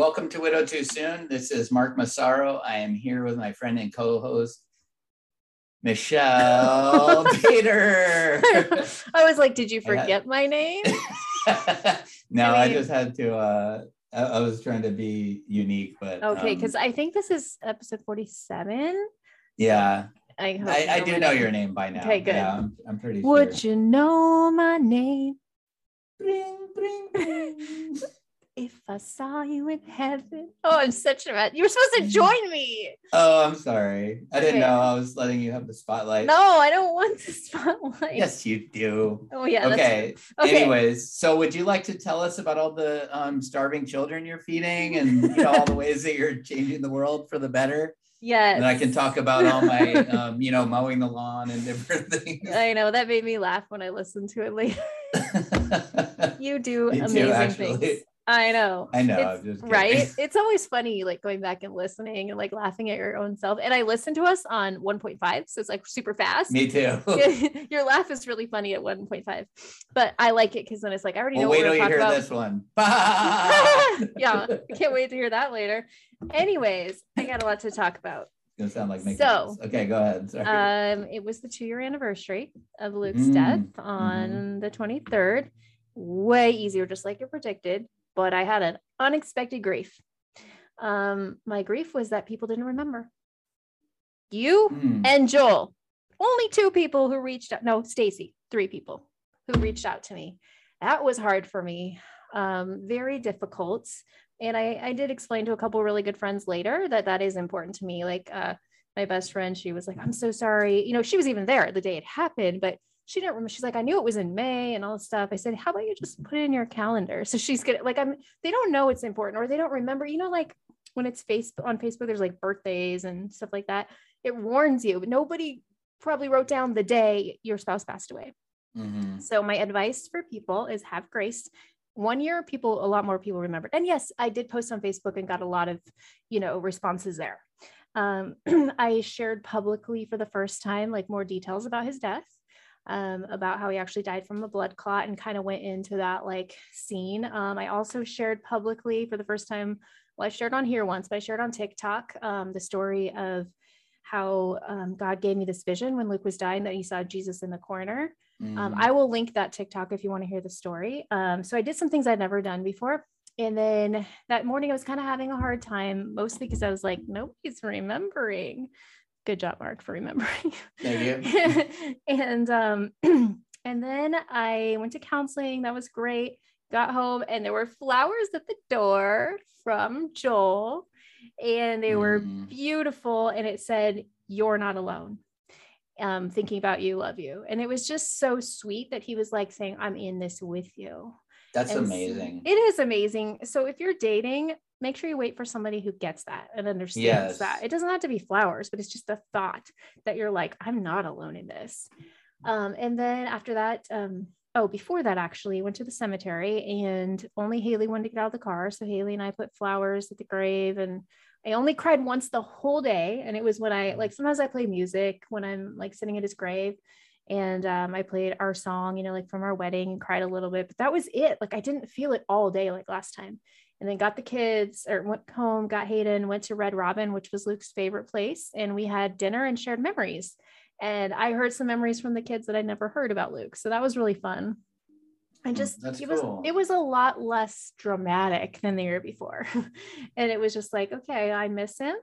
welcome to Widow Too Soon. This is Mark Massaro. I am here with my friend and co-host Michelle Peter. I was like, did you forget my name? no, I, mean, I, just had to. uh I, I, was trying to be unique, but okay, because um, I think this is episode forty-seven. Yeah, I I, I do know your name by now. Okay, good. Yeah, I'm, I'm pretty Would sure. you know my name? Bring, bring, bring. If I saw you in heaven. Oh, I'm such a mad. You were supposed to join me. Oh, I'm sorry. I didn't know I was letting you have the spotlight. No, I don't want the spotlight. Yes, you do. Oh yeah. Okay. okay. Anyways, so would you like to tell us about all the um, starving children you're feeding and you know all the ways that you're changing the world for the better? Yes. And I can talk about all my, um, you know, mowing the lawn and different things. I know that made me laugh when I listened to it later. you do me amazing too, things. I know. I know. right. It's always funny, like going back and listening and like laughing at your own self. And I listen to us on 1.5. So it's like super fast. Me too. your laugh is really funny at 1.5. But I like it because then it's like, I already know well, wait till you hear about. this one. yeah. I can't wait to hear that later. Anyways, I got a lot to talk about. It's gonna sound like so. Okay, go ahead. Sorry. Um, it was the two-year anniversary of Luke's mm. death on mm-hmm. the 23rd. Way easier, just like it predicted but I had an unexpected grief. Um, my grief was that people didn't remember. You mm. and Joel, only two people who reached out. No, Stacy, three people who reached out to me. That was hard for me. Um, very difficult. And I, I did explain to a couple really good friends later that that is important to me. Like uh, my best friend, she was like, I'm so sorry. You know, she was even there the day it happened, but she didn't remember. She's like, I knew it was in May and all this stuff. I said, how about you just put it in your calendar? So she's good. Like I'm, they don't know it's important or they don't remember, you know, like when it's Facebook on Facebook, there's like birthdays and stuff like that. It warns you, but nobody probably wrote down the day your spouse passed away. Mm-hmm. So my advice for people is have grace. One year, people, a lot more people remembered. And yes, I did post on Facebook and got a lot of, you know, responses there. Um, I shared publicly for the first time, like more details about his death um, about how he actually died from a blood clot and kind of went into that like scene. Um, I also shared publicly for the first time, well, I shared on here once, but I shared on TikTok um, the story of how um, God gave me this vision when Luke was dying that he saw Jesus in the corner. Mm. I will link that TikTok if you want to hear the story. Um, so I did some things I'd never done before. And then that morning, I was kind of having a hard time, mostly because I was like, nobody's remembering good job mark for remembering. Thank you. And um and then i went to counseling. That was great. Got home and there were flowers at the door from joel and they were mm. beautiful and it said you're not alone. Um, thinking about you love you. And it was just so sweet that he was like saying i'm in this with you. That's and amazing. it is amazing. So if you're dating make sure you wait for somebody who gets that and understands yes. that. It doesn't have to be flowers, but it's just the thought that you're like, I'm not alone in this. Um, and then after that, um, oh, before that, actually, went to the cemetery and only Haley wanted to get out of the car. So Haley and I put flowers at the grave and I only cried once the whole day. And it was when I like sometimes I play music when I'm like sitting at his grave. And um, I played our song, you know, like from our wedding and cried a little bit, but that was it. Like I didn't feel it all day like last time and then got the kids or went home, got Hayden, went to Red Robin, which was Luke's favorite place. And we had dinner and shared memories. And I heard some memories from the kids that I never heard about Luke. So that was really fun. I mm, just That's it cool. was it was a lot less dramatic than the year before. and it was just like, okay, I miss him.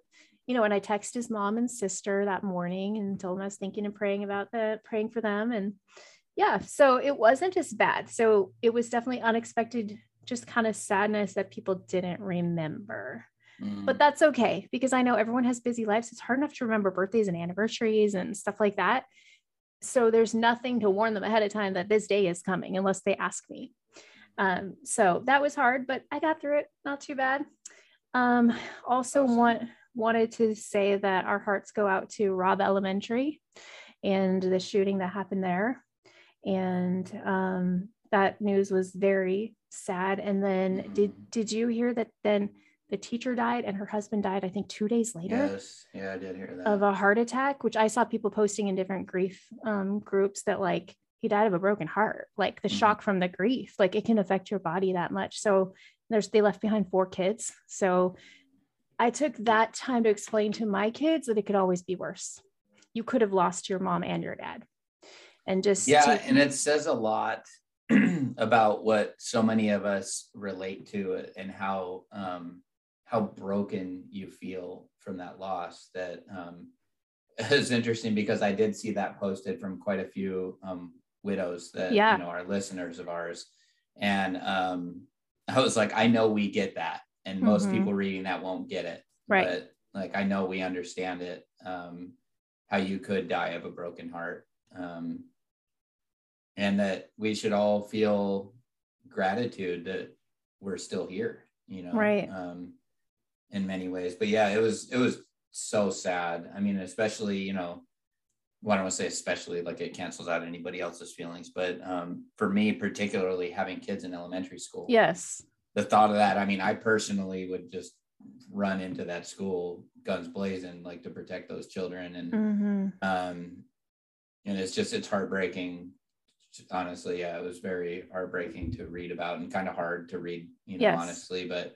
You know, and I texted his mom and sister that morning and told them I was thinking and praying about the praying for them. And yeah, so it wasn't as bad. So it was definitely unexpected just kind of sadness that people didn't remember. Mm. But that's okay because I know everyone has busy lives. It's hard enough to remember birthdays and anniversaries and stuff like that. So there's nothing to warn them ahead of time that this day is coming unless they ask me. Um, so that was hard, but I got through it. Not too bad. Um, also awesome. want wanted to say that our hearts go out to Robb Elementary and the shooting that happened there. And um, that news was very sad. And then mm-hmm. did did you hear that then the teacher died and her husband died, I think two days later? Yes. Yeah, I did hear that. Of a heart attack, which I saw people posting in different grief um, groups that like he died of a broken heart. Like the mm-hmm. shock from the grief, like it can affect your body that much. So there's they left behind four kids. So I took that time to explain to my kids that it could always be worse. You could have lost your mom and your dad. And just yeah, to- and it says a lot about what so many of us relate to and how um, how broken you feel from that loss. That um, is interesting because I did see that posted from quite a few um, widows that yeah. you know are listeners of ours, and um, I was like, I know we get that, and most mm-hmm. people reading that won't get it, right? But like, I know we understand it. Um, how you could die of a broken heart, um, and that we should all feel gratitude that we're still here. You know, right? Um, in many ways, but yeah, it was it was so sad. I mean, especially you know well, I don't want to say especially like it cancels out anybody else's feelings, but um, for me, particularly having kids in elementary school, yes, the thought of that, I mean, I personally would just run into that school guns blazing, like to protect those children, and mm-hmm. um, and it's just it's heartbreaking. Honestly, yeah, it was very heartbreaking to read about and kind of hard to read, you know, yes. honestly, but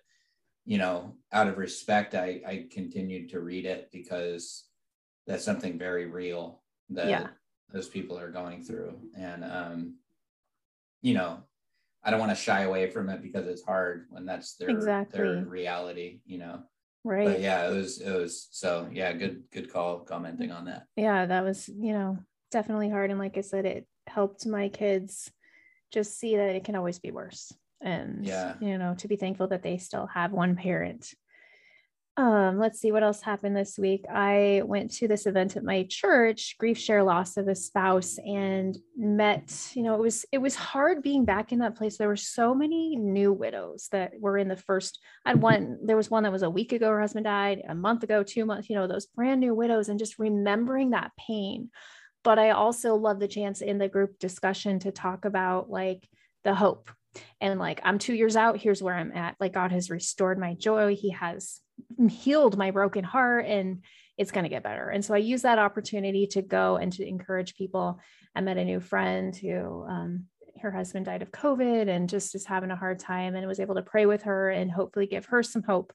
you know, out of respect, I I continued to read it because that's something very real that yeah. those people are going through. And, um, you know, I don't want to shy away from it because it's hard when that's their, exactly. their reality, you know? Right. But yeah, it was, it was, so yeah, good, good call commenting on that. Yeah. That was, you know, definitely hard. And like I said, it helped my kids just see that it can always be worse. And, yeah. you know, to be thankful that they still have one parent um, let's see what else happened this week. I went to this event at my church, GriefShare loss of a spouse, and met, you know, it was it was hard being back in that place. There were so many new widows that were in the first. I had one, there was one that was a week ago, her husband died, a month ago, two months, you know, those brand new widows, and just remembering that pain. But I also love the chance in the group discussion to talk about like the hope and like i'm two years out here's where i'm at like god has restored my joy he has healed my broken heart and it's going to get better. And so I use that opportunity to go and to encourage people. I met a new friend who um, her husband died of COVID and just is having a hard time and was able to pray with her and hopefully give her some hope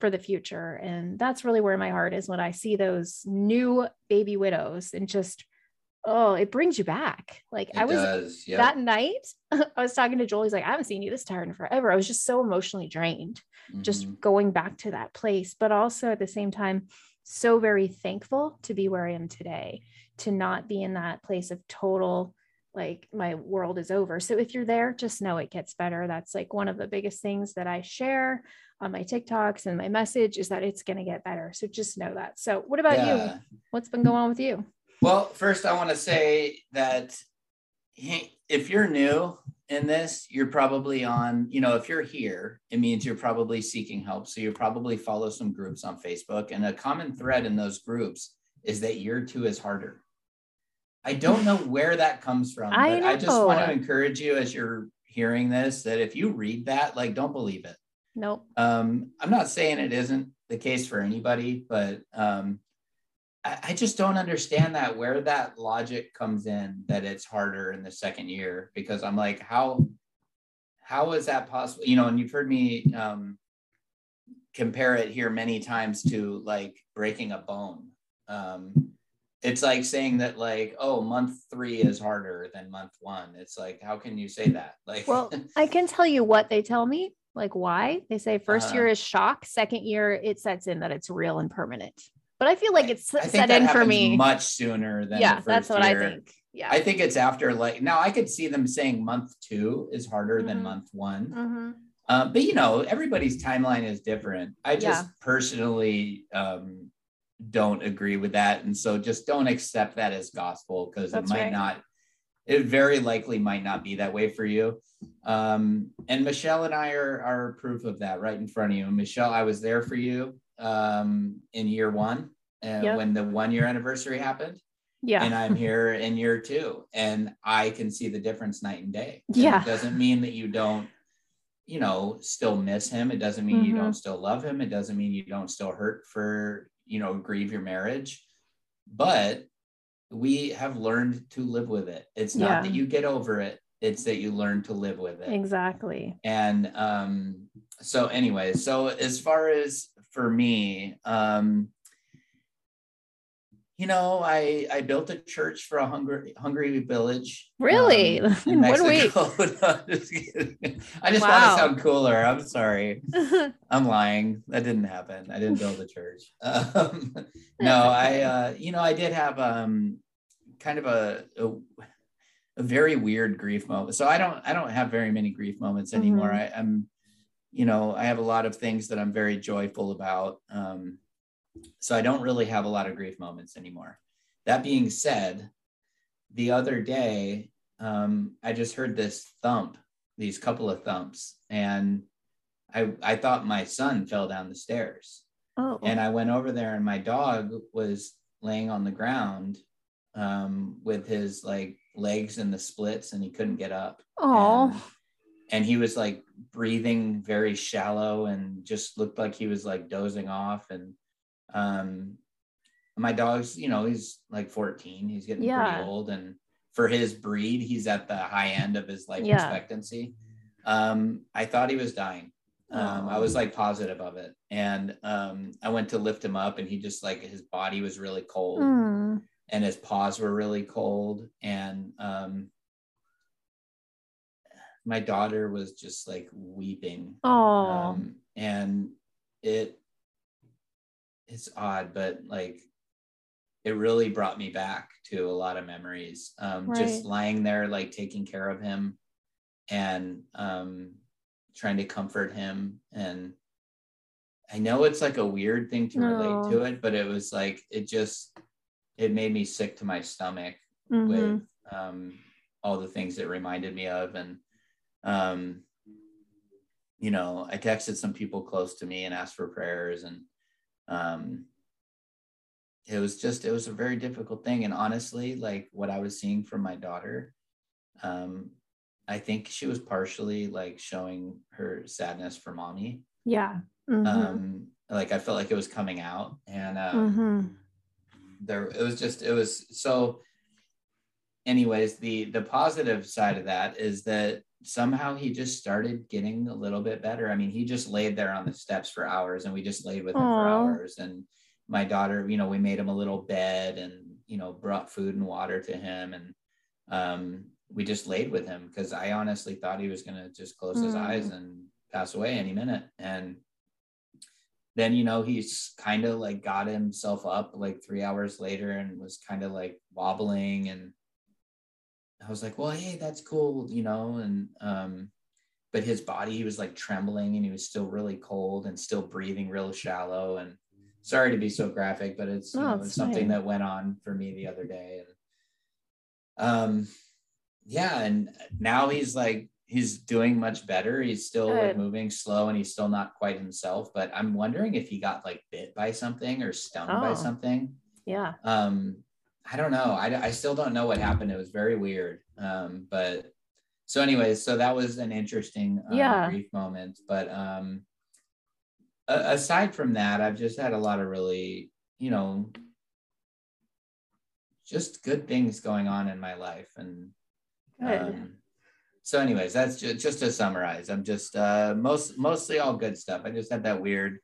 for the future. And that's really where my heart is when I see those new baby widows and just oh, it brings you back. Like it I was yep. that night, I was talking to Joel. He's like, I haven't seen you this tired in forever. I was just so emotionally drained, mm-hmm. just going back to that place, but also at the same time, so very thankful to be where I am today, to not be in that place of total like my world is over. So if you're there, just know it gets better. That's like one of the biggest things that I share on my TikToks and my message is that it's going to get better. So just know that. So what about yeah. you? What's been going on with you? Well, first, I want to say that if you're new in this, you're probably on, you know, if you're here, it means you're probably seeking help. So you probably follow some groups on Facebook. And a common thread in those groups is that year two is harder. I don't know where that comes from, but I, I just want to encourage you as you're hearing this that if you read that, like, don't believe it. Nope. Um, I'm not saying it isn't the case for anybody, but um, I, just don't understand that where that logic comes in that it's harder in the second year because I'm like, how how is that possible? You know, and you've heard me um, compare it here many times to like breaking a bone. Um, it's like saying that like oh month three is harder than month one. It's like how can you say that? Like well i can tell you what they tell me like why. They say 1st uh, year is shock second year it sets in that it's real and permanent but I feel like it's I set in for me much sooner than yeah, that's what year. I think. Yeah, I think it's after like now I could see them saying month two is harder mm-hmm. than month one. Mm-hmm. Um, but you know, everybody's timeline is different. I just yeah. personally um, don't agree with that, and so just don't accept that as gospel because it might right. not. It very likely might not be that way for you. Um, and Michelle and I are are proof of that right in front of you. Michelle, I was there for you um, in year one uh, yep. when the one year anniversary happened. Yeah. And I'm here in year two and I can see the difference night and day. Yeah. And it doesn't mean that you don't, you know, still miss him. It doesn't mean mm-hmm. you don't still love him. It doesn't mean you don't still hurt for, you know, grieve your marriage. But we have learned to live with it. It's not yeah. that you get over it, it's that you learn to live with it. Exactly. And um so anyway, so as far as for me, um, you know, I I built a church for a hungry hungry village. Really? Um, in week. no, I just wow. want to sound cooler. I'm sorry. I'm lying. That didn't happen. I didn't build a church. Um, no, I uh, you know I did have um kind of a, a, a very weird grief moment. So I don't I don't have very many grief moments anymore. Mm-hmm. I, I'm you know I have a lot of things that I'm very joyful about. Um, so I don't really have a lot of grief moments anymore. That being said, the other day, um, I just heard this thump, these couple of thumps, and I I thought my son fell down the stairs. Oh. And I went over there, and my dog was laying on the ground um, with his like legs in the splits, and he couldn't get up. Oh. And, he was like breathing very shallow, and just looked like he was like dozing off, and um, my dog's, you know, he's like 14. He's getting yeah. pretty old, and for his breed, he's at the high end of his life yeah. expectancy. Um, I thought he was dying. Um, I was like positive of it, and um, I went to lift him up, and he just like his body was really cold, mm. and his paws were really cold, and um, my daughter was just like weeping. Oh, and it it's odd, but like it really brought me back to a lot of memories. Um, right. Just lying there, like taking care of him and um, trying to comfort him. And I know it's like a weird thing to relate to it, but it was like, it just, it made me sick to my stomach mm-hmm. with um, all the things it reminded me of. And, um, you know, I texted some people close to me and asked for prayers and um, it was just it was a very difficult thing and honestly like what i was seeing from my daughter um i think she was partially like showing her sadness for mommy yeah mm-hmm. um like i felt like it was coming out and um mm-hmm. there it was just it was so anyways the the positive side of that is that somehow he just started getting a little bit better. I mean, he just laid there on the steps for hours and we just laid with him Aww. for hours. And my daughter, you know, we made him a little bed and, you know, brought food and water to him. And um, we just laid with him because I honestly thought he was going to just close mm. his eyes mm. and pass away any minute. And then, you know, he's kind of like got himself up like three hours later and was kind of like wobbling and I was like, well, hey, that's cool, you know, and um, but his body, he was like trembling and he was still really cold and still breathing real shallow. And sorry to be so graphic, but it's, you know, it's something that went on for me the other day. And um, yeah, and now he's like he's doing much better. He's still like moving slow and he's still not quite himself. But I'm wondering if he got like bit by something or stung oh. by something. Yeah. Um, I don't know. I, I still don't know what happened. It was very weird. Um, but so anyways, so that was an interesting um, yeah. grief moment. But um, a- aside from that, I've just had a lot of really, you know, just good things going on in my life. And um, so anyways, that's just, just to summarize. I'm just uh, most mostly all good stuff. I just had that weird,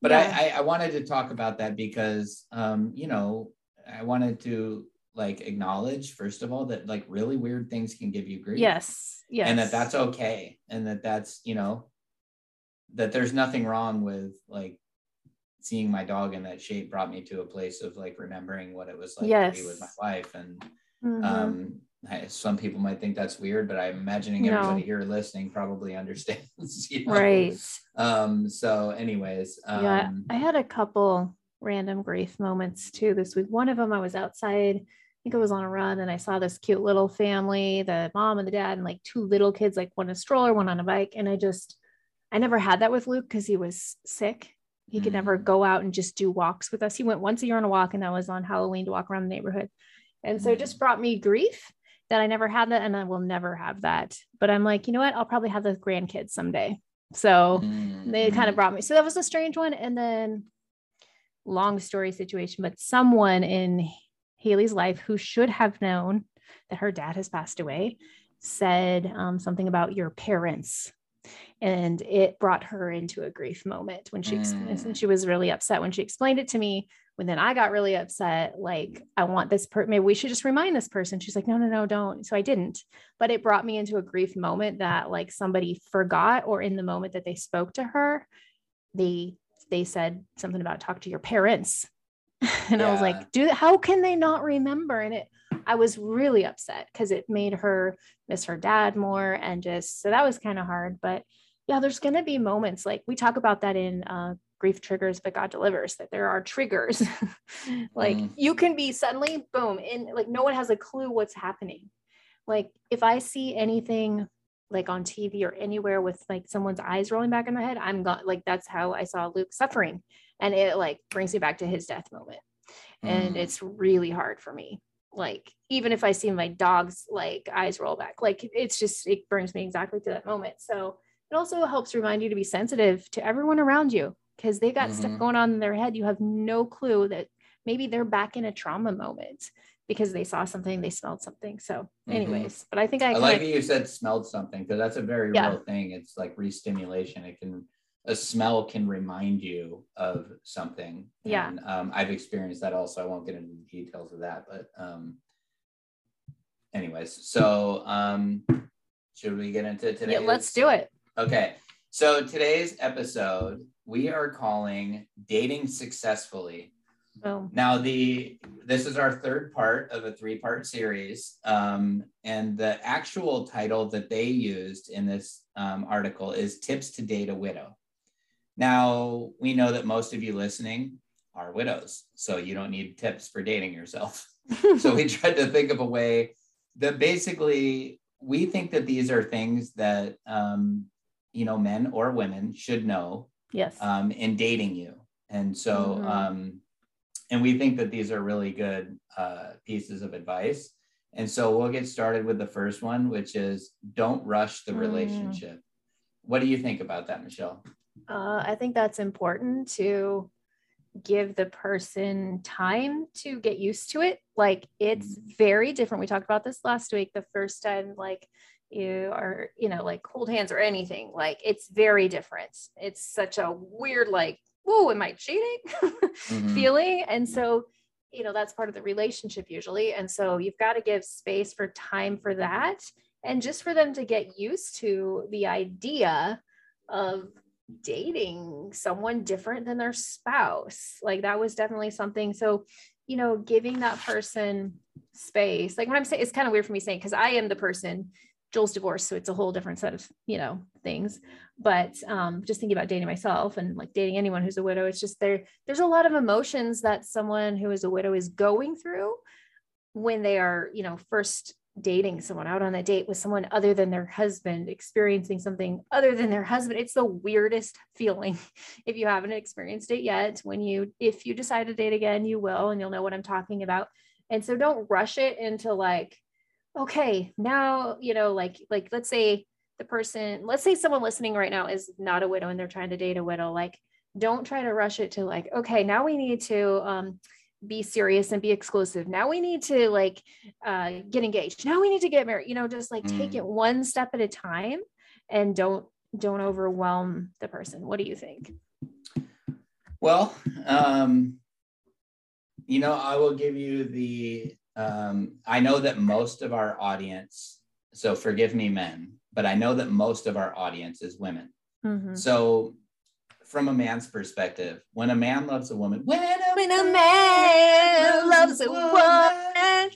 but yeah. I, I, I wanted to talk about that because um, you know I wanted to like acknowledge first of all that like really weird things can give you grief. Yes. Yes. And that that's okay and that that's, you know, that there's nothing wrong with like seeing my dog in that shape brought me to a place of like remembering what it was like yes. to be with my wife and mm-hmm. um I, some people might think that's weird but i'm imagining no. everybody here listening probably understands you know? right um so anyways um, yeah i had a couple random grief moments too this week. One of them, I was outside, I think I was on a run, and I saw this cute little family the mom and the dad, and like two little kids, like one in a stroller, one on a bike. And I just, I never had that with Luke because he was sick. He mm-hmm. could never mm. go out and just do walks with us. He went once a year on a walk, and that was on Halloween to walk around the neighborhood. And so it just mm. brought me grief that I never had that, and I will never have that. But I'm like, you know what? I'll probably have the grandkids someday. So mm-hmm. they kind of brought me. So that was a strange one. And then long story situation, but someone in Haley's life who should have known that her dad has passed away said um, something about your parents. and it brought her into a grief moment when she mm. she was really upset when she explained it to me when then I got really upset, like, I want this person, maybe we should just remind this person. She's like, no, no, no, don't. So I didn't. But it brought me into a grief moment that like somebody forgot, or in the moment that they spoke to her, they they said something about talk to your parents. and yeah. I was like, do how can they not remember? And it I was really upset because it made her miss her dad more and just so that was kind of hard. But yeah, there's gonna be moments like we talk about that in uh grief triggers but god delivers that there are triggers like mm. you can be suddenly boom and like no one has a clue what's happening like if i see anything like on tv or anywhere with like someone's eyes rolling back in my head i'm got like that's how i saw luke suffering and it like brings me back to his death moment mm. and it's really hard for me like even if i see my dog's like eyes roll back like it's just it brings me exactly to that moment so it also helps remind you to be sensitive to everyone around you because they got mm-hmm. stuff going on in their head. You have no clue that maybe they're back in a trauma moment because they saw something, they smelled something. So, mm-hmm. anyways, mm-hmm. but I think I, I like that you said smelled something because that's a very yeah. real thing. It's like re-stimulation. It can a smell can remind you of something. Yeah. And, um, I've experienced that also. I won't get into the details of that, but um, anyways, so um, should we get into today? Yeah, let's do it. Okay. So today's episode we are calling Dating Successfully. Oh. Now the this is our third part of a three-part series, um, and the actual title that they used in this um, article is "Tips to Date a Widow." Now we know that most of you listening are widows, so you don't need tips for dating yourself. so we tried to think of a way that basically we think that these are things that um, you know men or women should know yes um, in dating you and so mm-hmm. And we think that these are really good uh, pieces of advice and so we'll get started with the first one which is don't rush the mm. relationship what do you think about that michelle uh, i think that's important to give the person time to get used to it like it's mm. very different we talked about this last week the first time like you are, you know, like hold hands or anything. Like it's very different. It's such a weird, like, whoa, am I cheating mm-hmm. feeling? And so, you know, that's part of the relationship usually. And so you've got to give space for time for that. And just for them to get used to the idea of dating someone different than their spouse. Like that was definitely something. So, you know, giving that person space, like when I'm saying, it's kind of weird for me saying, because I am the person Joel's divorced, so it's a whole different set of you know things. But um, just thinking about dating myself and like dating anyone who's a widow, it's just there. There's a lot of emotions that someone who is a widow is going through when they are, you know, first dating someone out on a date with someone other than their husband, experiencing something other than their husband. It's the weirdest feeling. If you haven't experienced it yet, when you if you decide to date again, you will, and you'll know what I'm talking about. And so don't rush it into like okay, now, you know, like, like let's say the person, let's say someone listening right now is not a widow and they're trying to date a widow, like, don't try to rush it to like, okay, now we need to um, be serious and be exclusive. Now we need to like uh, get engaged. Now we need to get married. You know, just like mm. take it mm. one step at a time and don't don't overwhelm the person. What do you think? Well, um, you know, I will give you the um, I know that most of our audience, so forgive me, men, but I know that most of our audience is women. Mm-hmm. So, from a man's perspective, when a man loves a woman, when a, when a man loves a woman,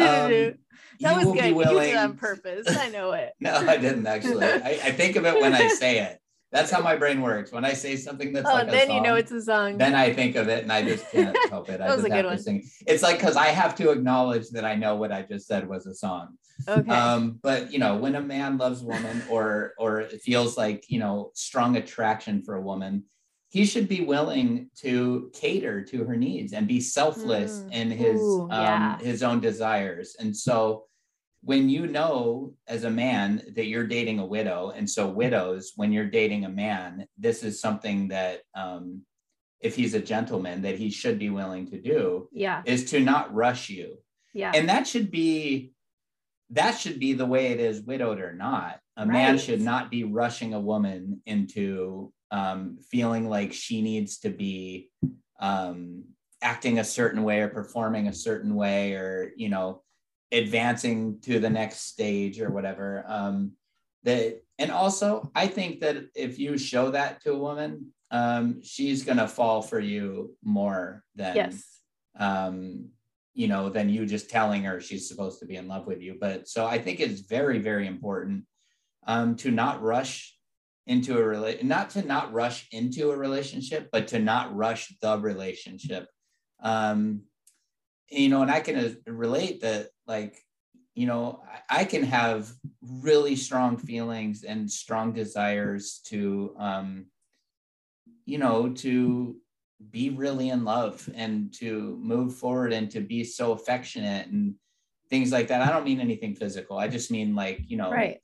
um, that was good. Willing... You did it on purpose. I know it. no, I didn't actually. I, I think of it when I say it. That's how my brain works. When I say something that's oh, like then song, you know it's a song. Then I think of it and I just can't help it. that I was a good one. Sing. It's like because I have to acknowledge that I know what I just said was a song. Okay. Um, but you know, when a man loves a woman or or feels like you know strong attraction for a woman, he should be willing to cater to her needs and be selfless mm. in his Ooh, um, yeah. his own desires. And so when you know as a man that you're dating a widow and so widows when you're dating a man this is something that um, if he's a gentleman that he should be willing to do yeah. is to not rush you. Yeah. And that should be that should be the way it is widowed or not. A right. man should not be rushing a woman into um, feeling like she needs to be um, acting a certain way or performing a certain way or you know advancing to the next stage or whatever um, that and also i think that if you show that to a woman um, she's going to fall for you more than yes. um, you know than you just telling her she's supposed to be in love with you but so i think it's very very important um, to not rush into a relation not to not rush into a relationship but to not rush the relationship um, you know and i can uh, relate that like you know I, can have really strong feelings and strong desires to um, you know to be really in love and to move forward and to be so affectionate and things like that. I don't mean anything physical. I just mean like, you know, right.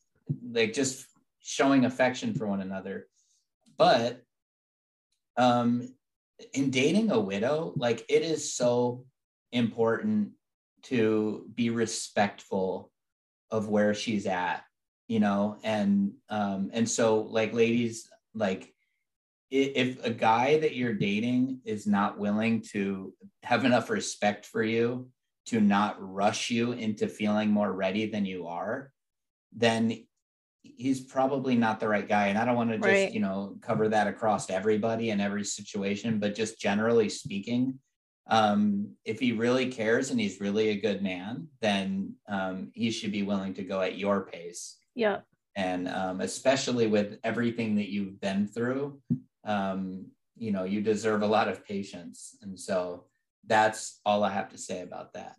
like just showing affection for one another. But um in dating a widow, like it is so important to be respectful of where she's at, you know, and um and so like ladies like if a guy that you're dating is not willing to have enough respect for you to not rush you into feeling more ready than you are, then he's probably not the right guy. And I don't want to just, right. you know, cover that across everybody in every situation, but just generally speaking, um, if he really cares and he's really a good man, then um, he should be willing to go at your pace. Yeah. And um, especially with everything that you've been through, um, you know, you deserve a lot of patience. And so that's all I have to say about that.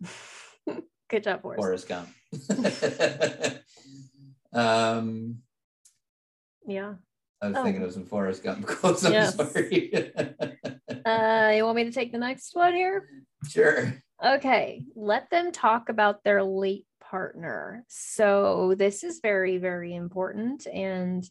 Good job, Forrest. Forrest Gump. um, yeah. I was oh. thinking of some Forrest Gump quotes. I'm yes. sorry. Uh, you want me to take the next one here? Sure. Okay. Let them talk about their late partner. So this is very, very important. And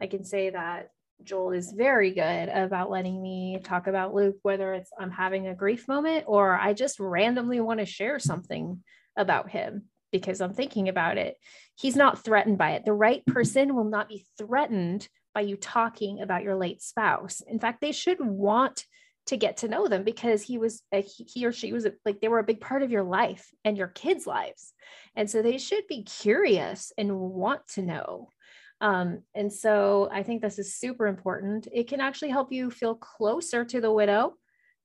I can say that Joel is very good about letting me talk about Luke, whether it's I'm having a grief moment or I just randomly want to share something about him because I'm thinking about it. He's not threatened by it. The right person will not be threatened by you talking about your late spouse. In fact, they should want to get to know them because he was a, he or she was a, like they were a big part of your life and your kids' lives. And so they should be curious and want to know. Um, and so I think this is super important. It can actually help you feel closer to the widow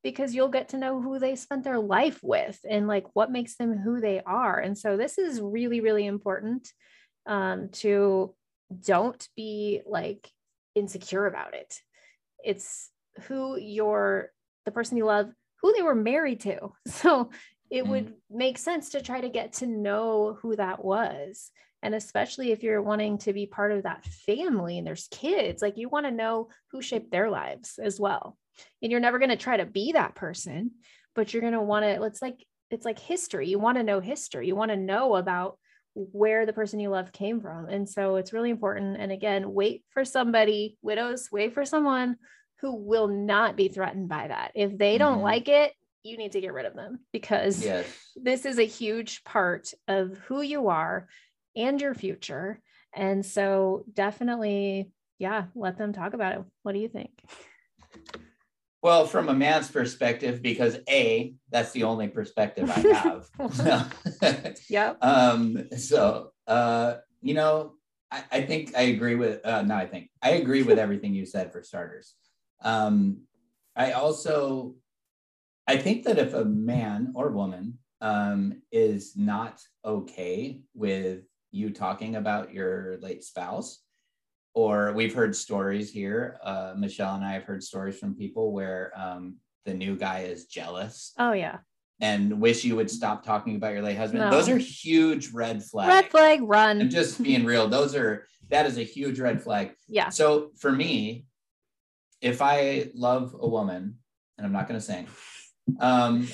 because you'll get to know who they spent their life with and like what makes them who they are. And so this is really, really important um, to don't be like insecure about it. It's who you're, the person you love, who they were married to. So it mm. would make sense to try to get to know who that was. And especially if you're wanting to be part of that family and there's kids like you want to know who shaped their lives as well. And you're never going to try to be that person but you're going to want to it's like it's like history. You want to know history. You want to know about where the person you love came from. And so it's really important. And again wait for somebody widows wait for someone who will not be threatened by that if they don't mm-hmm. like it you need to get rid of them because yes. this is a huge part of who you are and your future. And so definitely, yeah, let them talk about it. What do you think? Well, from a man's perspective, because A, that's the only perspective I have. yep. Um, so, uh, you know, I, I, think I agree with, uh, no, I think I agree with everything you said for starters. Um, I also, I think that if a man or woman um, is not okay with you talking about your late spouse or we've heard stories here uh, michelle and i have heard stories from people where um, the new guy is jealous oh yeah. and wish you would stop talking about your late husband. No. those are huge red flags. Red flag run. I'm just being real. Those are that is a huge red flag. Yeah. So for me if i love a woman and i'm not going to sing um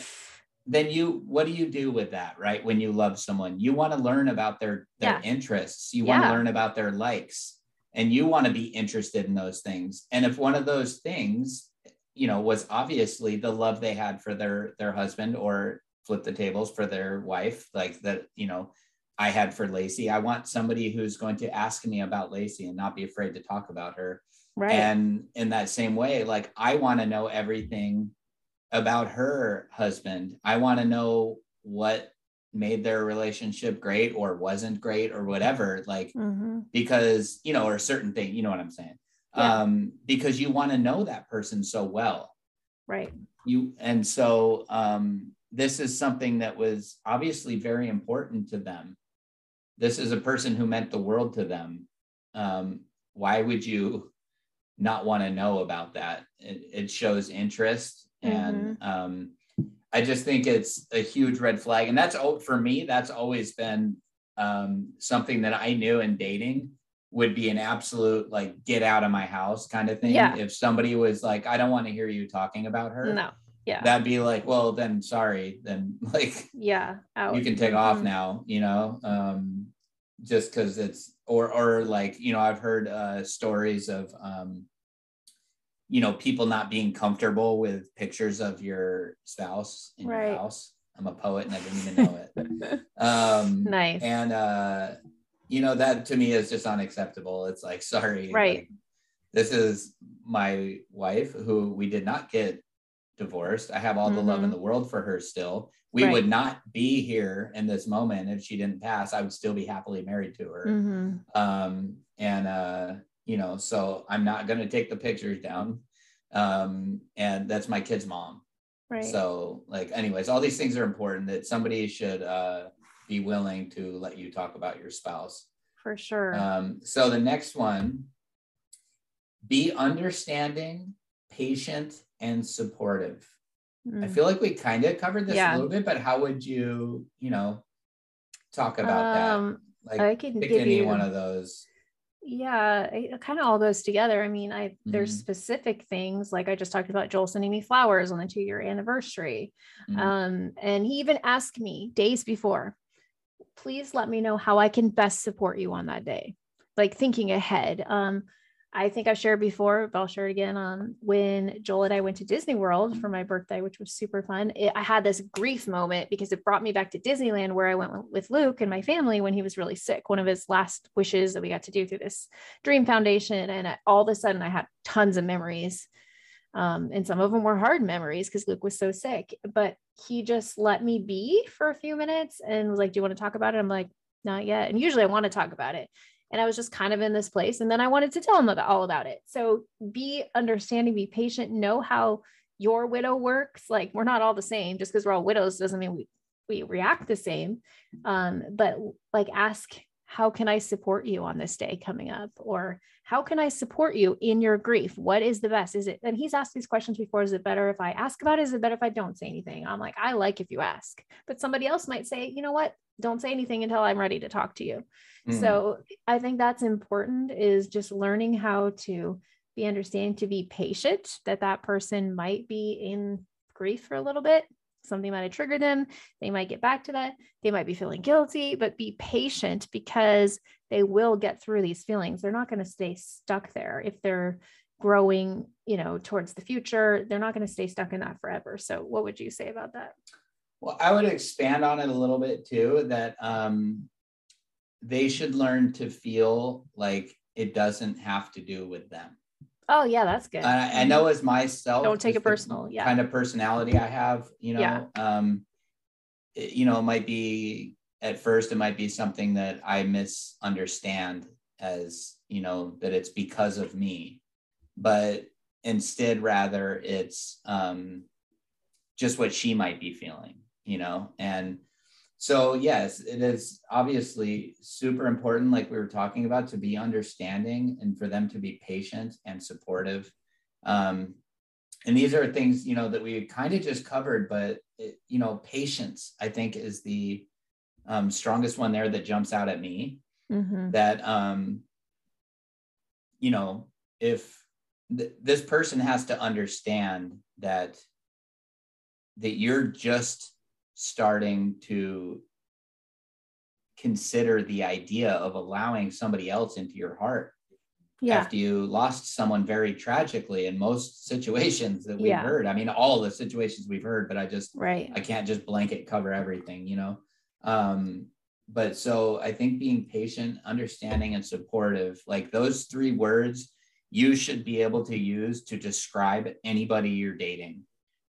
then you what do you do with that right when you love someone you want to learn about their their yeah. interests you want to learn about their likes and you want to be interested in those things and if one of those things you know was obviously the love they had for their their husband or flip the tables for their wife like that you know I had for Lacey. I want somebody who's going to ask me about Lacey and not be afraid to talk about her. Right. And in that same way, like I want to know everything about her husband. I want to know what made their relationship great or wasn't great or whatever like mm-hmm. because you know or a certain thing you know what i'm saying yeah. um because you want to know that person so well right you and so um this is something that was obviously very important to them this is a person who meant the world to them um why would you not want to know about that it, it shows interest and mm-hmm. um I just think it's a huge red flag. And that's for me, that's always been um, something that I knew in dating would be an absolute like get out of my house kind of thing. Yeah. If somebody was like, I don't want to hear you talking about her. No. Yeah. That'd be like, well, then sorry. Then like, yeah, out. you can take mm-hmm. off now, you know, um, just cause it's, or, or like, you know, I've heard uh, stories of, um, you know people not being comfortable with pictures of your spouse in right. your house. I'm a poet and i didn't even know it. Um nice. and uh you know that to me is just unacceptable. It's like sorry right. like, this is my wife who we did not get divorced i have all mm-hmm. the love in mm-hmm. the world for her still we right. would not be here in this moment if she didn't pass i would still be happily married to her mm-hmm. um and uh you know so i'm not going to take the pictures down um and that's my kid's mom right so like anyways all these things are important that somebody should uh be willing to let you talk about your spouse for sure um so the next one be understanding patient and supportive mm. i feel like we kind of covered this yeah. a little bit but how would you you know talk about um, that like I can pick any you... one of those yeah it kind of all goes together i mean i mm-hmm. there's specific things like i just talked about joel sending me flowers on the two year anniversary mm-hmm. um and he even asked me days before please let me know how i can best support you on that day like thinking ahead um I think I've shared before, but I'll share it again. Um, when Joel and I went to Disney World for my birthday, which was super fun, it, I had this grief moment because it brought me back to Disneyland where I went with Luke and my family when he was really sick. One of his last wishes that we got to do through this Dream Foundation, and I, all of a sudden I had tons of memories, um, and some of them were hard memories because Luke was so sick. But he just let me be for a few minutes and was like, "Do you want to talk about it?" I'm like, "Not yet." And usually I want to talk about it and I was just kind of in this place. And then I wanted to tell him about, all about it. So be understanding, be patient, know how your widow works. Like we're not all the same. Just because we're all widows doesn't mean we we react the same. Um, but like ask, how can I support you on this day coming up? Or how can I support you in your grief? What is the best? Is it, and he's asked these questions before. Is it better if I ask about it? Is it better if I don't say anything? I'm like, I like if you ask, but somebody else might say, you know what? Don't say anything until I'm ready to talk to you. Mm. So I think that's important is just learning how to be understanding to be patient that that person might be in grief for a little bit. Something might have triggered them. They might get back to that. They might be feeling guilty, but be patient because they will get through these feelings. They're not going to stay stuck there. If they're growing, you know, towards the future, they're not going to stay stuck in that forever. So, what would you say about that? Well, I would expand on it a little bit too. That um, they should learn to feel like it doesn't have to do with them. Oh yeah, that's good. I, I know as myself, don't take it personal. Yeah, kind of personality I have. You know, yeah. um, it, you know, it might be at first it might be something that I misunderstand as you know that it's because of me, but instead rather it's um, just what she might be feeling. You know, and so yes it is obviously super important like we were talking about to be understanding and for them to be patient and supportive. Um, and these are things you know that we kind of just covered but it, you know patience i think is the um, strongest one there that jumps out at me. Mm-hmm. that um, you know if th- this person has to understand that that you're just starting to consider the idea of allowing somebody else into your heart yeah. after you lost someone very tragically in most situations that we've yeah. heard. I mean, all the situations we've heard, but I just right. I can't just blanket cover everything, you know. Um, but so I think being patient, understanding, and supportive, like those three words, you should be able to use to describe anybody you're dating.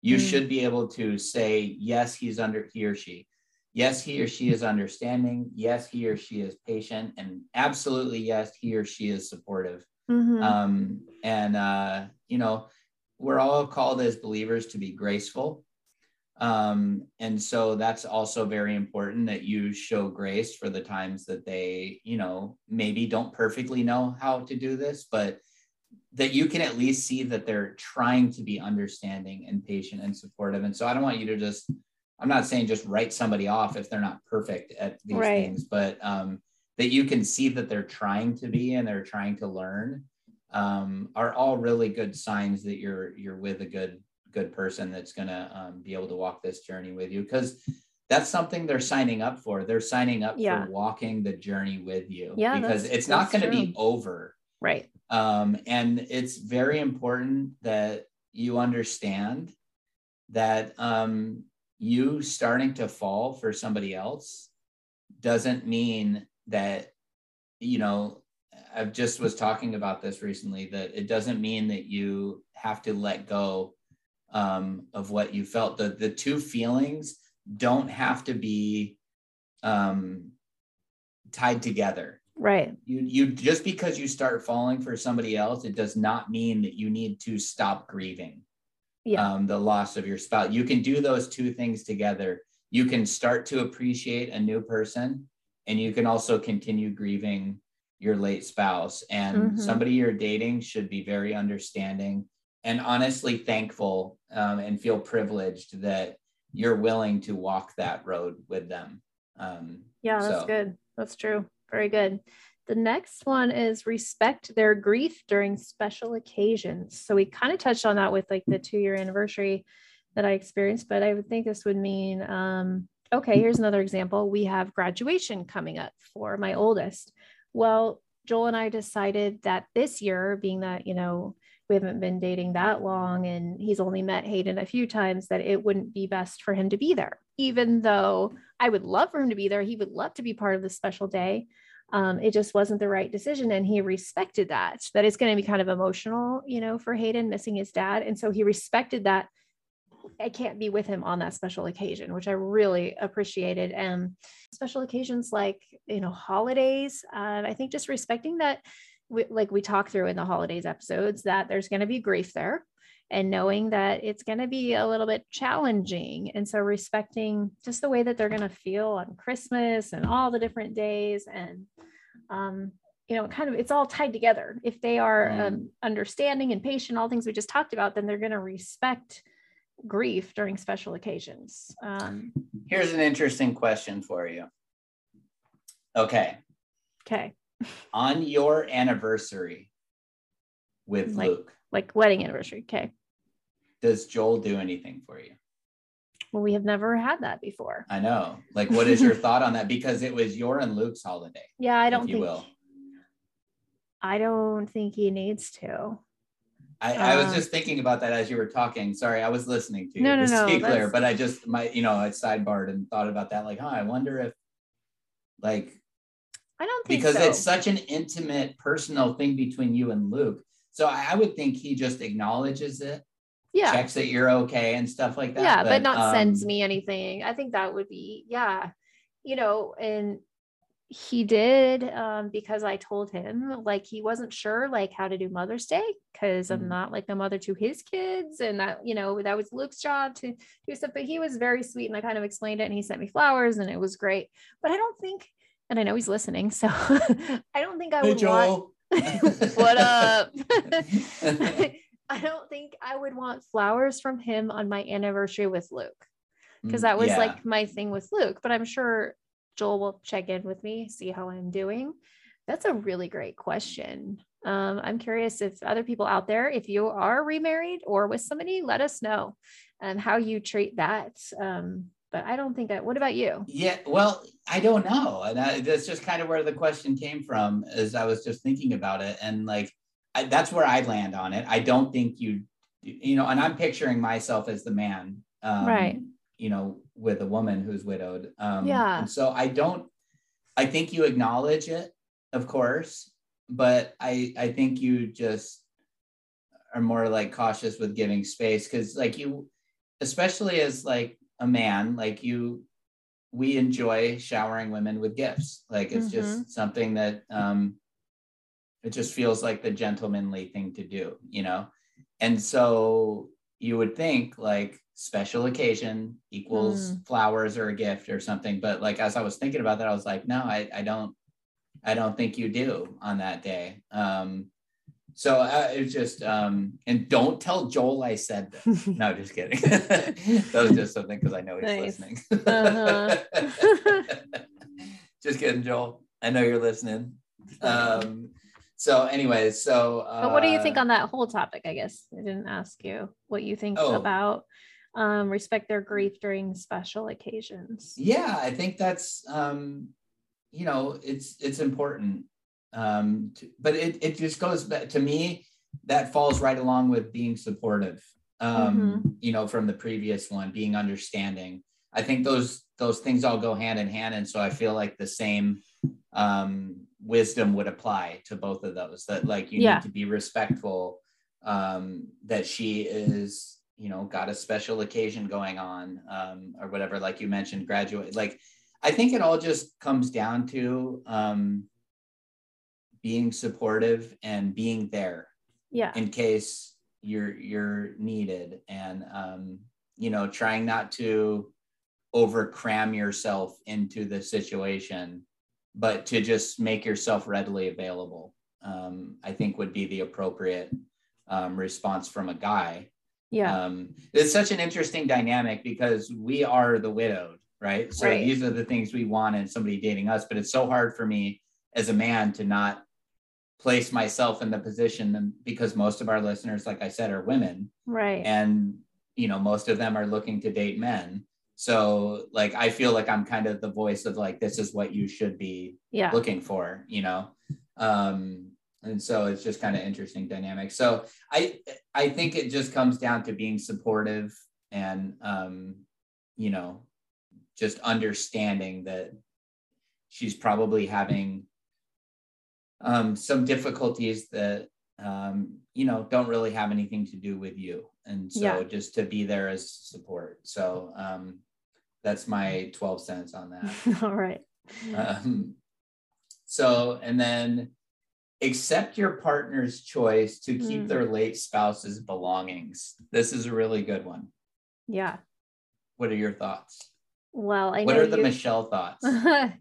You mm. should be able to say, yes, he's under he or she. Yes, he or she is understanding. Yes, he or she is patient. And absolutely, yes, he or she is supportive. Mm-hmm. Um, and, uh, you know, we're all called as believers to be graceful. Um, and so that's also very important that you show grace for the times that they, you know, maybe don't perfectly know how to do this, but that you can at least see that they're trying to be understanding and patient and supportive. And so I don't want you to just, I'm not saying just write somebody off if they're not perfect at these right. things, but um, that you can see that they're trying to be and they're trying to learn um, are all really good signs that you're you're with a good good person that's going to um, be able to walk this journey with you because that's something they're signing up for they're signing up yeah. for walking the journey with you yeah, because it's not going to be over right um, and it's very important that you understand that um, you starting to fall for somebody else doesn't mean that you know i just was talking about this recently that it doesn't mean that you have to let go um, of what you felt. The the two feelings don't have to be um, tied together. Right. You you just because you start falling for somebody else, it does not mean that you need to stop grieving. Yeah. Um, the loss of your spouse. You can do those two things together. You can start to appreciate a new person, and you can also continue grieving your late spouse. And mm-hmm. somebody you're dating should be very understanding and honestly thankful um, and feel privileged that you're willing to walk that road with them. Um, yeah, that's so. good. That's true. Very good. The next one is respect their grief during special occasions. So we kind of touched on that with like the two year anniversary that I experienced, but I would think this would mean um, okay, here's another example. We have graduation coming up for my oldest. Well, Joel and I decided that this year, being that, you know, we haven't been dating that long and he's only met Hayden a few times that it wouldn't be best for him to be there. Even though I would love for him to be there, he would love to be part of this special day. Um, it just wasn't the right decision. And he respected that, that it's going to be kind of emotional, you know, for Hayden missing his dad. And so he respected that I can't be with him on that special occasion, which I really appreciated. And special occasions like, you know, holidays, uh, I think just respecting that we, like we talk through in the holidays episodes that there's going to be grief there and knowing that it's going to be a little bit challenging. And so respecting just the way that they're going to feel on christmas and all the different days and um, you know kind of it's all tied together. If they are mm. um, understanding and patient all things we just talked about then they're going to respect grief during special occasions. Um, here's an interesting question for you. Okay. Okay. On your anniversary with like, Luke. Like wedding anniversary. Okay. Does Joel do anything for you? Well, we have never had that before. I know. Like, what is your thought on that? Because it was your and Luke's holiday. Yeah, I don't think. Will. I don't think he needs to. I, I was um, just thinking about that as you were talking. Sorry, I was listening to you. No, no, no. Be clear, but I just my you know I sidebarred and thought about that. Like, huh, I wonder if like I don't think because so. it's such an intimate, personal thing between you and Luke. So I would think he just acknowledges it, yeah, checks that you're okay and stuff like that. Yeah, but, but not um, sends me anything. I think that would be yeah, you know, and he did um, because I told him like he wasn't sure like how to do Mother's Day because mm-hmm. I'm not like the mother to his kids and that you know that was Luke's job to do stuff. But he was very sweet and I kind of explained it and he sent me flowers and it was great. But I don't think and I know he's listening, so I don't think I hey, would Joel. want. what up? I don't think I would want flowers from him on my anniversary with Luke, because that was yeah. like my thing with Luke. But I'm sure Joel will check in with me, see how I'm doing. That's a really great question. Um, I'm curious if other people out there, if you are remarried or with somebody, let us know and um, how you treat that. Um, but I don't think that. What about you? Yeah, well, I don't know, and I, that's just kind of where the question came from. As I was just thinking about it, and like I, that's where I land on it. I don't think you, you know, and I'm picturing myself as the man, um, right? You know, with a woman who's widowed. Um, yeah. So I don't. I think you acknowledge it, of course, but I I think you just are more like cautious with giving space because like you, especially as like a man, like you, we enjoy showering women with gifts. Like it's mm-hmm. just something that um, it just feels like the gentlemanly thing to do, you know. And so you would think like special occasion equals mm. flowers or a gift or something but like as i was thinking about that i was like no i, I don't i don't think you do on that day um so uh, it's just um and don't tell joel i said this no just kidding that was just something because i know he's nice. listening uh-huh. just kidding joel i know you're listening um so anyways so uh, but what do you think uh, on that whole topic i guess i didn't ask you what you think oh. about um, respect their grief during special occasions. Yeah, I think that's um, you know it's it's important, um, to, but it it just goes back to me that falls right along with being supportive. Um, mm-hmm. You know, from the previous one, being understanding. I think those those things all go hand in hand, and so I feel like the same um, wisdom would apply to both of those. That like you yeah. need to be respectful. Um, that she is you know got a special occasion going on um, or whatever like you mentioned graduate like i think it all just comes down to um, being supportive and being there yeah in case you're you're needed and um, you know trying not to over cram yourself into the situation but to just make yourself readily available um, i think would be the appropriate um, response from a guy yeah. Um, it's such an interesting dynamic because we are the widowed, right? So right. these are the things we want in somebody dating us, but it's so hard for me as a man to not place myself in the position because most of our listeners, like I said, are women. Right. And, you know, most of them are looking to date men. So like I feel like I'm kind of the voice of like this is what you should be yeah. looking for, you know. Um and so it's just kind of interesting dynamic so i i think it just comes down to being supportive and um you know just understanding that she's probably having um some difficulties that um you know don't really have anything to do with you and so yeah. just to be there as support so um that's my 12 cents on that all right um so and then accept your partner's choice to keep mm. their late spouse's belongings. This is a really good one. Yeah. What are your thoughts? Well, I know what are the Michelle thoughts? I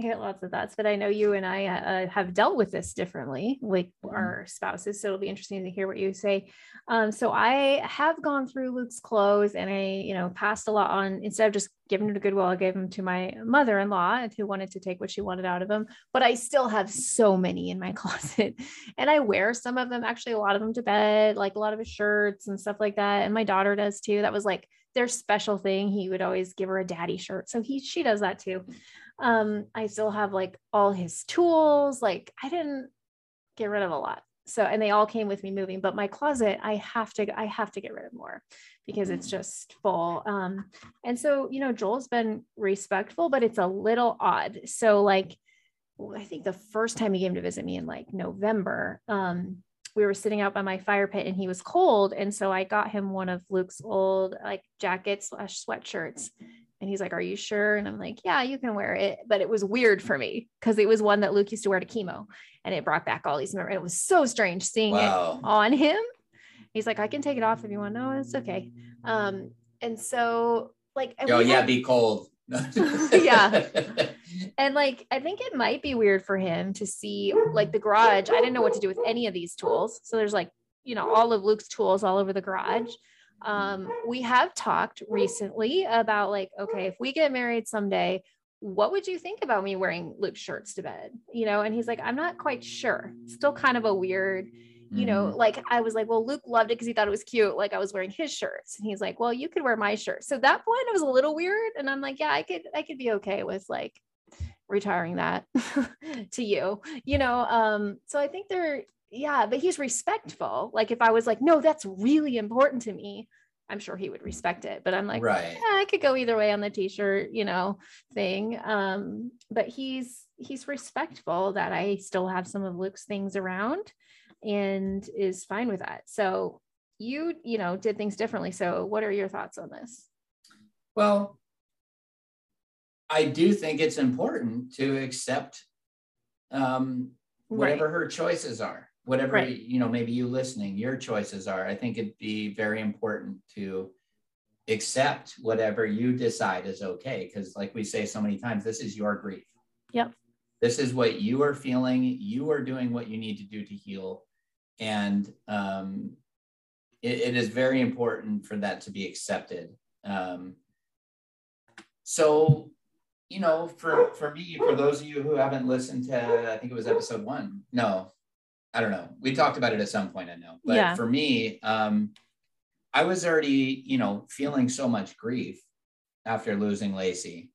get lots of thoughts, but I know you and I uh, have dealt with this differently, like mm-hmm. our spouses. So it'll be interesting to hear what you say. Um, so I have gone through Luke's clothes and I, you know, passed a lot on instead of just giving them to Goodwill, I gave them to my mother in law who wanted to take what she wanted out of them. But I still have so many in my closet and I wear some of them, actually, a lot of them to bed, like a lot of his shirts and stuff like that. And my daughter does too. That was like, their special thing. He would always give her a daddy shirt. So he she does that too. Um, I still have like all his tools. Like I didn't get rid of a lot. So and they all came with me moving, but my closet, I have to I have to get rid of more because it's just full. Um, and so you know, Joel's been respectful, but it's a little odd. So like I think the first time he came to visit me in like November, um, we were sitting out by my fire pit and he was cold. And so I got him one of Luke's old like jackets slash sweatshirts. And he's like, Are you sure? And I'm like, Yeah, you can wear it. But it was weird for me because it was one that Luke used to wear to chemo. And it brought back all these memories. It was so strange seeing wow. it on him. He's like, I can take it off if you want. No, it's okay. Um, and so like oh yeah, had, be cold. yeah. And like, I think it might be weird for him to see like the garage. I didn't know what to do with any of these tools. So there's like, you know, all of Luke's tools all over the garage. Um, we have talked recently about like, okay, if we get married someday, what would you think about me wearing Luke's shirts to bed? You know, and he's like, I'm not quite sure. Still kind of a weird you know, mm-hmm. like I was like, well, Luke loved it because he thought it was cute. Like I was wearing his shirts, and he's like, well, you could wear my shirt. So that point, it was a little weird, and I'm like, yeah, I could, I could be okay with like retiring that to you, you know. Um, so I think they're, yeah, but he's respectful. Like if I was like, no, that's really important to me, I'm sure he would respect it. But I'm like, right. Yeah, I could go either way on the t-shirt, you know, thing. Um, but he's he's respectful that I still have some of Luke's things around and is fine with that. So you, you know, did things differently. So what are your thoughts on this? Well, I do think it's important to accept um, whatever right. her choices are whatever right. you know maybe you listening your choices are. I think it'd be very important to accept whatever you decide is okay because like we say so many times this is your grief. Yep. This is what you are feeling. You are doing what you need to do to heal. And um, it, it is very important for that to be accepted. Um, so you know for for me for those of you who haven't listened to i think it was episode one no I don't know. We talked about it at some point, I know. But yeah. for me, um, I was already, you know, feeling so much grief after losing Lacey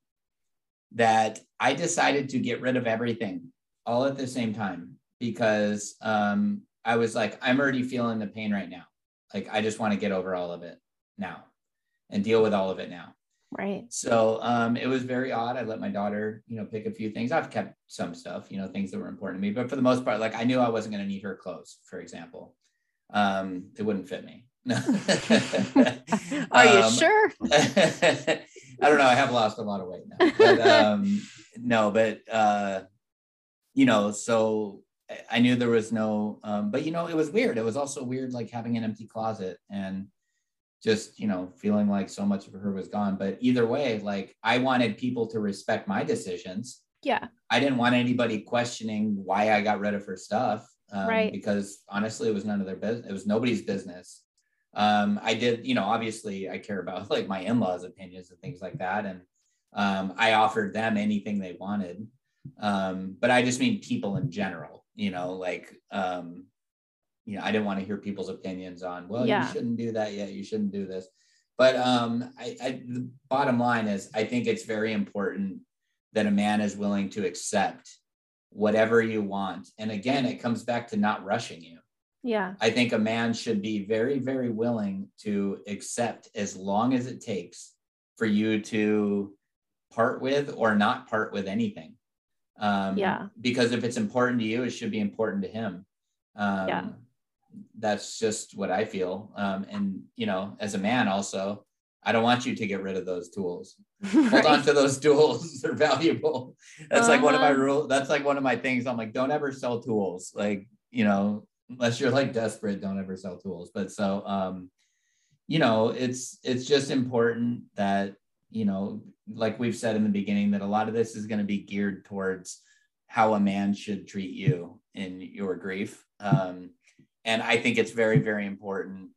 that I decided to get rid of everything all at the same time because um, I was like, I'm already feeling the pain right now. Like, I just want to get over all of it now and deal with all of it now. Right. So um, it was very odd. I let my daughter, you know, pick a few things. I've kept some stuff, you know, things that were important to me, but for the most part, like I knew I wasn't going to need her clothes, for example. Um, it wouldn't fit me. Are you um, sure? I don't know. I have lost a lot of weight now, but um, no, but uh, you know, so I knew there was no, um, but you know, it was weird. It was also weird, like having an empty closet and just you know feeling like so much of her was gone. But either way like i wanted people to respect my decisions. Yeah. I didn't want anybody questioning why i got rid of her stuff um, right. because honestly it was none of their business it was nobody's business. Um, i did you know obviously i care about like my in-laws opinions and things like that. And um, i offered them anything they wanted. Um, but i just mean people in general you know like um, you know, I didn't want to hear people's opinions on, well, yeah. you shouldn't do that yet. You shouldn't do this. But um, I, I, the bottom line is, I think it's very important that a man is willing to accept whatever you want. And again, it comes back to not rushing you. Yeah. I think a man should be very, very willing to accept as long as it takes for you to part with or not part with anything. Um, yeah. Because if it's important to you, it should be important to him. Um, yeah that's just what I feel. Um, and you know, as a man, also, I don't want you to get rid of those tools. right. Hold on to those tools; they're valuable. That's uh-huh. like one of my uh-huh. rules. That's like one of my things. I'm like, don't ever sell tools. Like you know, unless you're like desperate, don't ever sell tools. But so, um, you know, it's it's just important that you know, like we've said in the beginning, that a lot of this is going to be geared towards how a man should treat you in your grief. Um, and I think it's very, very important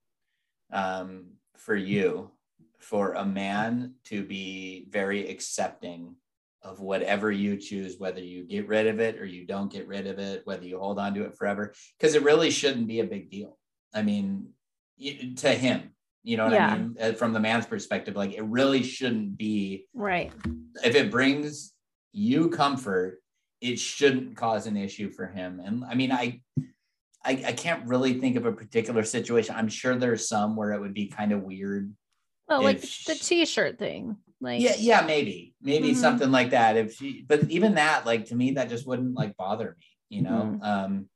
um, for you, for a man to be very accepting of whatever you choose, whether you get rid of it or you don't get rid of it, whether you hold on to it forever, because it really shouldn't be a big deal. I mean, to him, you know what yeah. I mean? Uh, from the man's perspective, like it really shouldn't be right. If it brings you comfort, it shouldn't cause an issue for him. And I mean, I I, I can't really think of a particular situation. I'm sure there's some where it would be kind of weird. Well, like the t-shirt thing. Like yeah, yeah, maybe. Maybe mm-hmm. something like that. If she but even that, like to me, that just wouldn't like bother me, you know. Mm-hmm. Um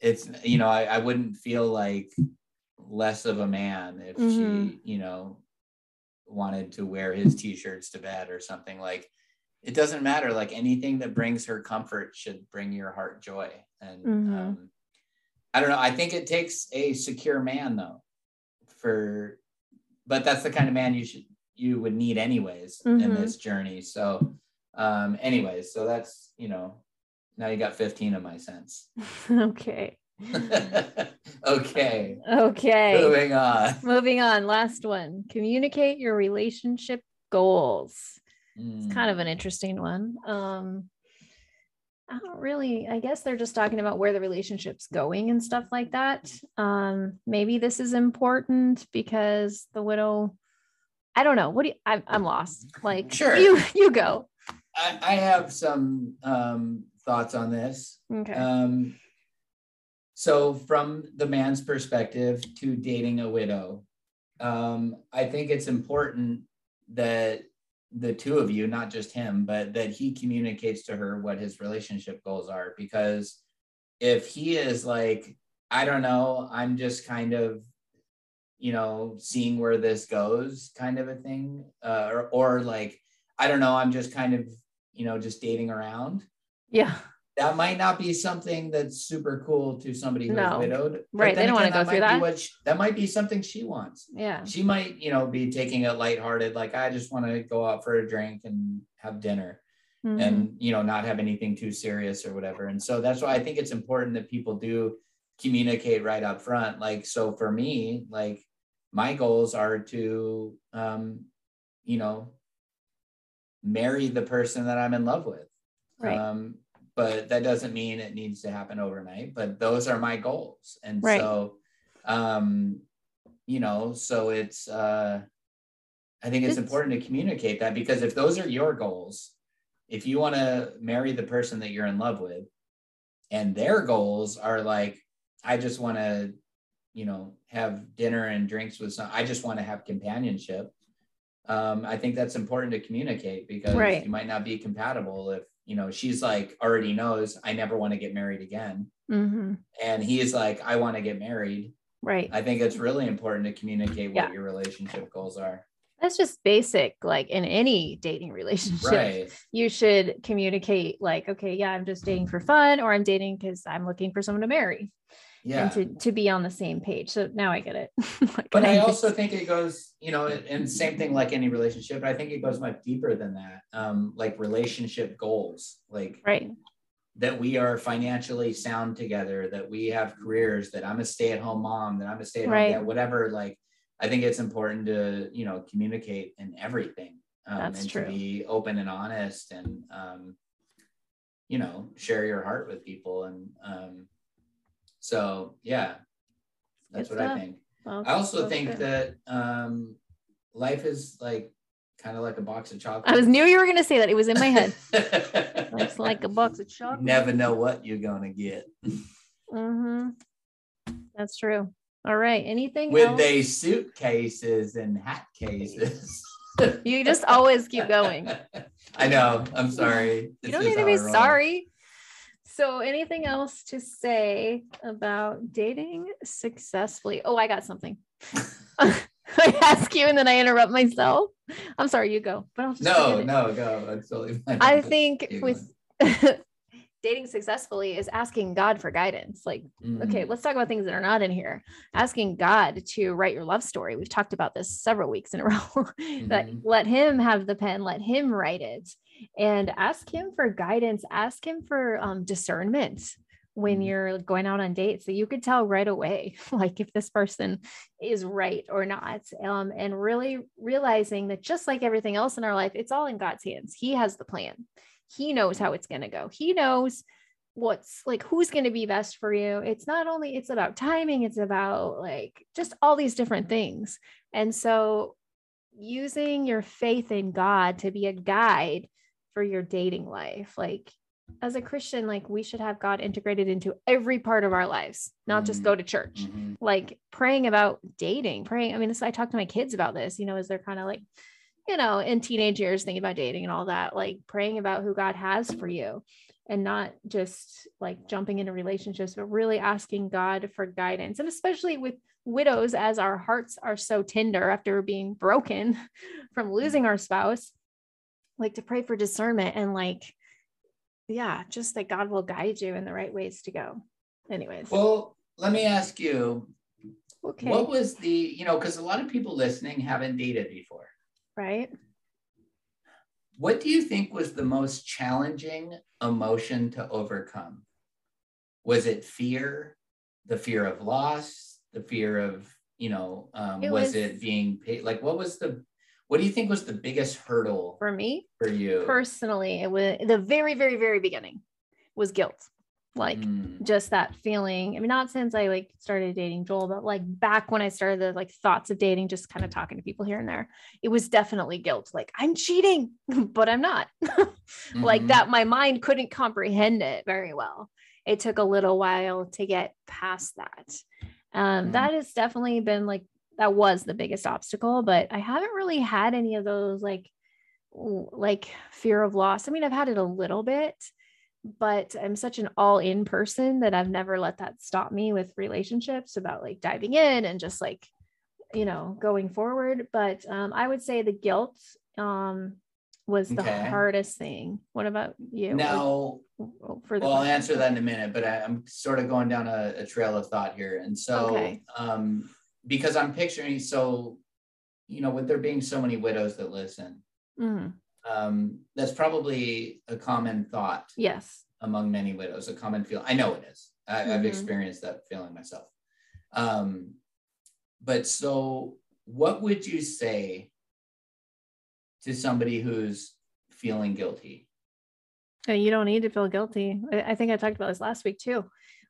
it's you know, I, I wouldn't feel like less of a man if mm-hmm. she, you know, wanted to wear his t-shirts to bed or something like it doesn't matter like anything that brings her comfort should bring your heart joy and mm-hmm. um, I don't know. I think it takes a secure man though, for, but that's the kind of man you should you would need anyways mm-hmm. in this journey. So, um, anyways, so that's you know, now you got fifteen of my cents. okay. okay. Okay. Moving on. Moving on. Last one. Communicate your relationship goals. Mm. It's kind of an interesting one. Um, I don't really, I guess they're just talking about where the relationship's going and stuff like that. Um, maybe this is important because the widow, I don't know. What do you, I, I'm lost. Like, sure, you, you go. I, I have some um, thoughts on this. Okay. Um, so, from the man's perspective to dating a widow, um, I think it's important that the two of you, not just him, but that he communicates to her what his relationship goals are. Because if he is like, I don't know, I'm just kind of, you know, seeing where this goes, kind of a thing, uh, or, or like, I don't know, I'm just kind of, you know, just dating around. Yeah that might not be something that's super cool to somebody who's no. widowed. Right. They don't want to go through that. She, that might be something she wants. Yeah. She might, you know, be taking it lighthearted, like I just want to go out for a drink and have dinner mm-hmm. and, you know, not have anything too serious or whatever. And so that's why I think it's important that people do communicate right up front. Like, so for me, like my goals are to, um, you know, marry the person that I'm in love with. Right. Um, but that doesn't mean it needs to happen overnight but those are my goals and right. so um you know so it's uh i think it's, it's important to communicate that because if those are your goals if you want to marry the person that you're in love with and their goals are like i just want to you know have dinner and drinks with some i just want to have companionship um, i think that's important to communicate because right. you might not be compatible if you know she's like already knows i never want to get married again mm-hmm. and he's like i want to get married right i think it's really important to communicate what yeah. your relationship goals are that's just basic like in any dating relationship right. you should communicate like okay yeah i'm just dating for fun or i'm dating because i'm looking for someone to marry yeah. and to, to be on the same page. So now I get it. but I also think it goes, you know, and same thing like any relationship, I think it goes much deeper than that. Um, like relationship goals, like right. That we are financially sound together, that we have careers, that I'm a stay-at-home mom, that I'm a stay-at-home right. dad, whatever. Like I think it's important to, you know, communicate in everything. Um, That's and true. to be open and honest and um, you know, share your heart with people and um so yeah, that's what I think. Well, I also think good. that um, life is like kind of like a box of chocolate. I was knew you were gonna say that. It was in my head. it's like a box of chocolate. Never know what you're gonna get. Mm-hmm. That's true. All right. Anything with else? they suitcases and hat cases. you just always keep going. I know. I'm sorry. you don't need to be sorry. So, anything else to say about dating successfully? Oh, I got something. I ask you and then I interrupt myself. I'm sorry, you go. But I'll just no, no, go. That's totally fine. I think with dating successfully is asking God for guidance. Like, mm-hmm. okay, let's talk about things that are not in here. Asking God to write your love story. We've talked about this several weeks in a row. mm-hmm. that let Him have the pen, let Him write it and ask him for guidance, ask him for um, discernment when mm-hmm. you're going out on dates so you could tell right away like if this person is right or not um, and really realizing that just like everything else in our life it's all in god's hands. He has the plan. He knows how it's going to go. He knows what's like who's going to be best for you. It's not only it's about timing it's about like just all these different things. And so using your faith in god to be a guide for your dating life like as a christian like we should have god integrated into every part of our lives not mm-hmm. just go to church mm-hmm. like praying about dating praying i mean this, i talk to my kids about this you know as they're kind of like you know in teenage years thinking about dating and all that like praying about who god has for you and not just like jumping into relationships but really asking god for guidance and especially with widows as our hearts are so tender after being broken from losing our spouse like to pray for discernment and like yeah just that god will guide you in the right ways to go. Anyways. Well let me ask you okay. what was the you know because a lot of people listening haven't dated before. Right. What do you think was the most challenging emotion to overcome? Was it fear the fear of loss the fear of you know um, it was, was it being paid like what was the what do you think was the biggest hurdle for me? For you personally, it was the very, very, very beginning was guilt. Like mm. just that feeling. I mean, not since I like started dating Joel, but like back when I started the like thoughts of dating, just kind of talking to people here and there, it was definitely guilt. Like I'm cheating, but I'm not. mm-hmm. Like that, my mind couldn't comprehend it very well. It took a little while to get past that. Um, mm. That has definitely been like that was the biggest obstacle but i haven't really had any of those like like fear of loss i mean i've had it a little bit but i'm such an all in person that i've never let that stop me with relationships about like diving in and just like you know going forward but um, i would say the guilt um, was the okay. hardest thing. What about you? Now, for the well, I'll answer that in a minute, but I, am sort of going down a, a, trail of thought here. And so, okay. um, because I'm picturing, so, you know, with there being so many widows that listen, mm-hmm. um, that's probably a common thought. Yes. Among many widows, a common feel. I know it is. I, mm-hmm. experienced that feeling myself. Um, but so, what would you say to somebody who's feeling guilty? You don't need to feel guilty. I think I talked about this last week too.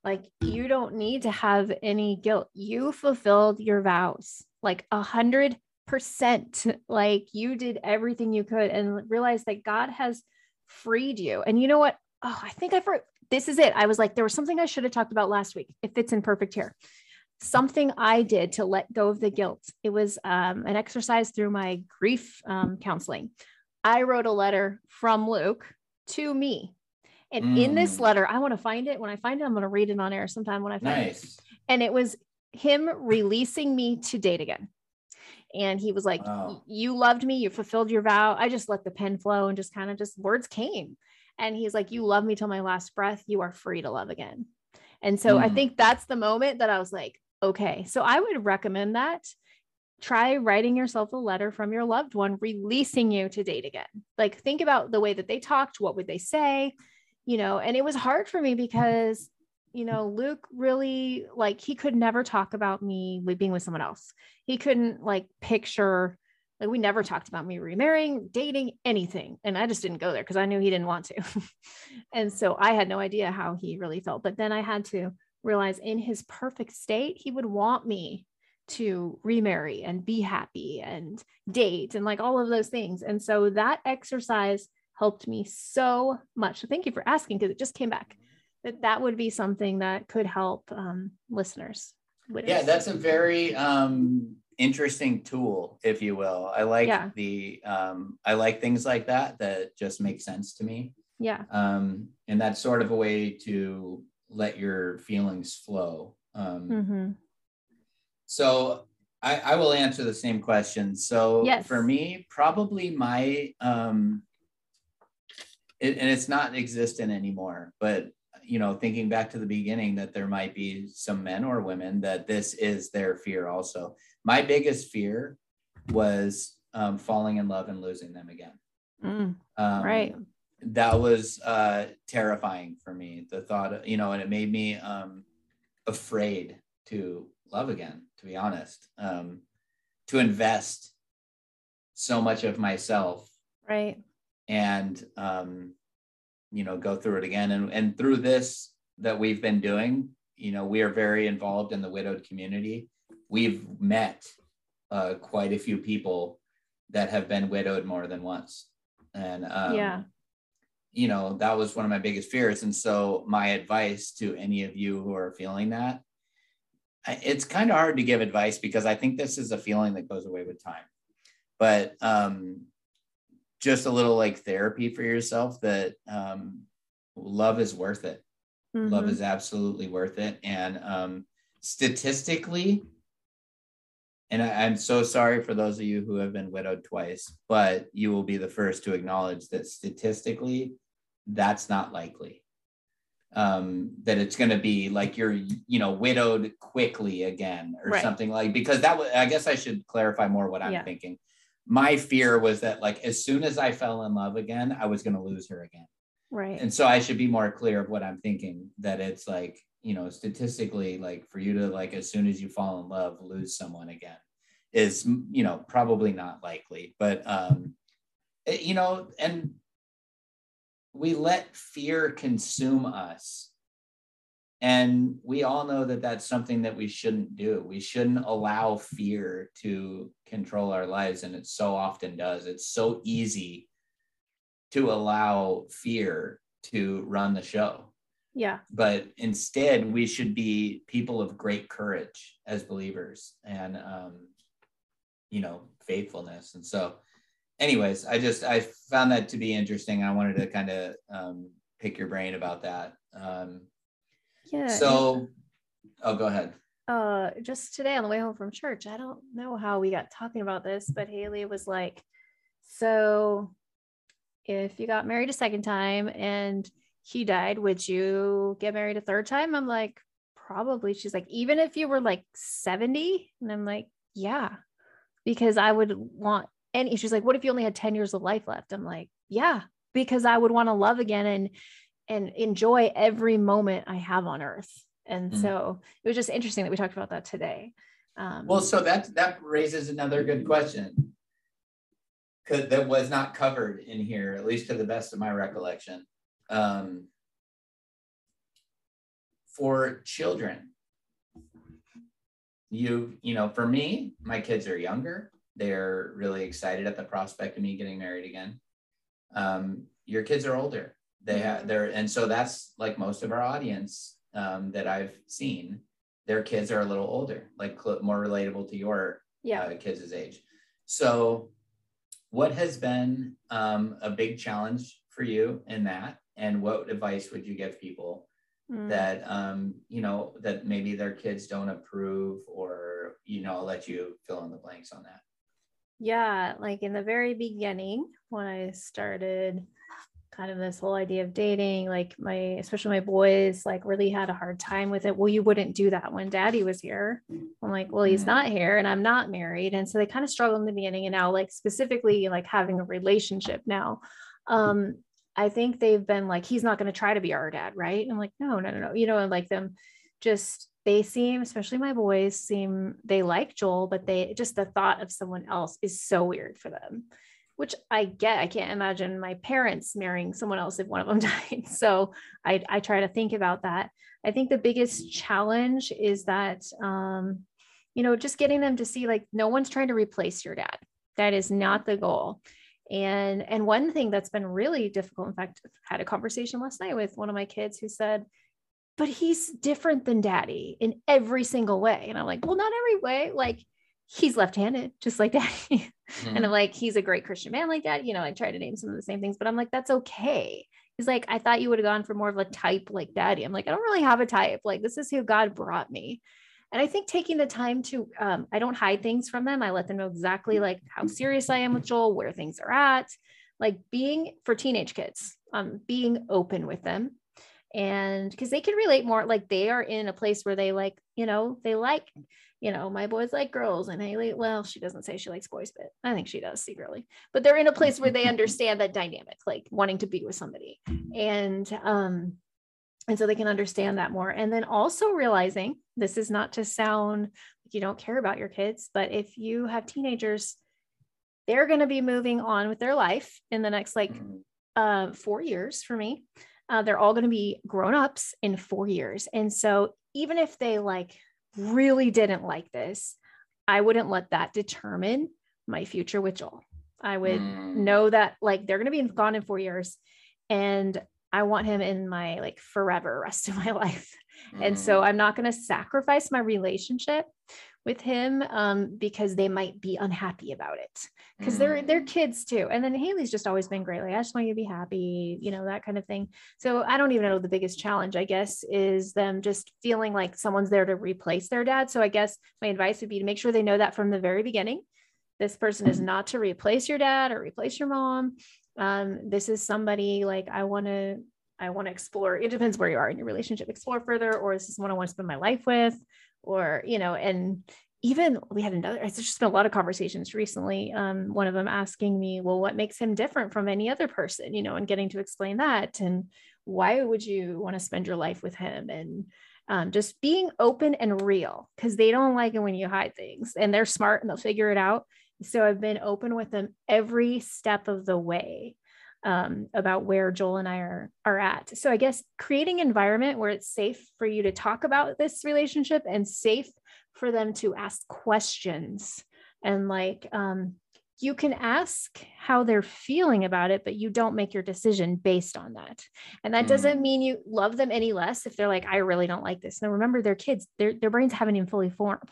Like, you don't need to have any guilt. You fulfilled your vows like a hundred percent. Like, you did everything you could and realize that God has freed you. And you know what? Oh, I think I for this is it. I was like, there was something I should have talked about last week. It fits in perfect here something I did to let go of the guilt. It was um, an exercise through my grief um, counseling. I wrote a letter from Luke to me. And mm. in this mm. letter, I want to find it. When I find it, I'm going to read it on air sometime when I find nice. it. And it was him releasing me to date again. And he was like, wow. You loved me. You fulfilled your vow. I just let the pen flow and just kind of just words came. And he's like, You love me till my last breath. You are free to love again. And so mm. I think that's the moment that I was like, okay. So I would recommend that. Try writing yourself a letter from your loved one, releasing you to date again. Like, think about the way that they talked. What would they say? You know, and it was hard for me because, you know, Luke really, like, he could never talk about me being with someone else. He couldn't, like, picture, like, we never talked about me remarrying, dating, anything. And I just didn't go there because I knew he didn't want to. and so I had no idea how he really felt. But then I had to realize in his perfect state, he would want me to remarry and be happy and date and like all of those things. And so that exercise helped me so much. So thank you for asking because it just came back that that would be something that could help um, listeners. Yeah, that's a very um, interesting tool, if you will. I like yeah. the um, I like things like that that just make sense to me. Yeah. Um, and that's sort of a way to let your feelings flow. Um, mm-hmm. So I, I, will answer the same question. So yes. for me, probably my, um, it, and it's not existent anymore, but you know, thinking back to the beginning that there might be some men or women that this is their fear also. My biggest fear was um, falling in love and losing them again. Mm, um, right that was uh, terrifying for me. The thought, of, you know, and it made me um, afraid to love again. To be honest, um, to invest so much of myself, right, and um, you know, go through it again. And and through this that we've been doing, you know, we are very involved in the widowed community. We've met uh, quite a few people that have been widowed more than once, and um, yeah you know, that was one of my biggest fears. And so, my advice to any of you who are feeling that, it's kind of hard to give advice because I think this is a feeling that goes away with time. But um, just a little like therapy for yourself that um, love is worth it. Mm-hmm. Love is absolutely worth it. And um, statistically, and I, am so sorry for those of you who have been widowed twice, but you will be the first to acknowledge that statistically, that's not likely. Um, that it's going to be like you're, you know, widowed quickly again or right. something like because that was. I guess I should clarify more what I'm yeah. thinking. My fear was that like as soon as I fell in love again, I was going to lose her again. Right. And so I should be more clear of what I'm thinking. That it's like you know statistically like for you to like as soon as you fall in love lose someone again is you know probably not likely but um it, you know and we let fear consume us. And we all know that that's something that we shouldn't do. We shouldn't allow fear to control our lives. And it so often does. It's so easy to allow fear to run the show. Yeah. But instead, we should be people of great courage as believers and, um, you know, faithfulness. And so, anyways, I just, I found that to be interesting. I wanted to kind of um, pick your brain about that. Um, yeah. So, oh, go ahead. Uh, just today on the way home from church, I don't know how we got talking about this, but Haley was like, so if you got married a second time and he died, would you get married a third time? I'm like, probably. She's like, even if you were like 70? And I'm like, yeah, because I would want any. She's like, what if you only had 10 years of life left? I'm like, yeah, because I would want to love again and and enjoy every moment I have on earth. And mm-hmm. so it was just interesting that we talked about that today. Um, well, so that that raises another good question that was not covered in here, at least to the best of my recollection. Um, for children, you you know, for me, my kids are younger. They're really excited at the prospect of me getting married again. Um, your kids are older. They have mm-hmm. and so that's like most of our audience um, that I've seen. Their kids are a little older, like more relatable to your yeah. uh, kids' age. So what has been um, a big challenge for you in that? And what advice would you give people mm. that, um, you know, that maybe their kids don't approve or, you know, I'll let you fill in the blanks on that. Yeah. Like in the very beginning, when I started kind of this whole idea of dating like my especially my boys like really had a hard time with it. Well you wouldn't do that when daddy was here. I'm like well he's mm. not here and i'm not married. And so they kind of struggled in the beginning and now like specifically like having a relationship now. Um i think they've been like he's not going to try to be our dad right? I'm like no no no no. You know and like them just they seem especially my boys seem they like joel but they just the thought of someone else is so weird for them which I get. I can't imagine my parents marrying someone else if one of them died. So I, I try to think about that. I think the biggest challenge is that, um, you know, just getting them to see like no one's trying to replace your dad. That is not the goal. And and one thing that's been really difficult, in fact, I had a conversation last night with one of my kids who said, but he's different than daddy in every single way. And I'm like, well, not every way. Like he's left-handed just like daddy. Mm. and i'm mm-hmm. like he's a great christian man like that. You know i try to name some of the same things but i'm like that's okay. He's like i thought you would have gone for more of a type like daddy. I'm like i don't really have a type. Like this is who god brought me. And i think taking the time to um, i don't hide things from them. I let them know exactly like how serious i am with joel where things are at. Like being for teenage kids um, being open with them. And because they can relate more. Like they are in a place where they like you know they like you know, my boys like girls and Haley, well, she doesn't say she likes boys, but I think she does secretly. But they're in a place where they understand that dynamic, like wanting to be with somebody. And um, and so they can understand that more. And then also realizing this is not to sound like you don't care about your kids, but if you have teenagers, they're going to be moving on with their life in the next like mm-hmm. uh, four years for me. Uh, they're all going to be grown ups in four years. And so even if they like really didn't like this, I wouldn't let that determine my future with Joel. I would mm. know that like they're going to be gone in four years and I want him in my like forever rest of my life. Mm. And so mm. I'm not going to sacrifice my relationship with him um, because they might be unhappy about it because mm. they're they're mm. kids too. And then Haley's just always been great. Like I just want you to be happy, you know, that kind of thing. So I don't even know the biggest challenge, I guess, is them just feeling like someone's there to replace their dad. So I guess my advice would be to make sure they know that from the very beginning. This person is not to replace your dad or replace your mom. Um, this is somebody like I want to I want to explore. It depends where you are in your relationship. Explore further, or is this someone I want to spend my life with? Or you know and even we had another it's just been a lot of conversations recently um, one of them asking me well what makes him different from any other person? You know and getting to explain that and why would you want to spend your life with him? And um, just being open and real because they don't like it when you hide things and they're smart and they'll figure it out. So i've been open with them every step of the way um, about where Joel and I are are at. So I guess creating an environment where it's safe for you to talk about this relationship and safe for them to ask questions and like um, you can ask how they're feeling about it, but you don't make your decision based on that. And that mm. doesn't mean you love them any less if they're like, I really don't like this. Now remember, they're kids, their, their brains haven't even fully formed.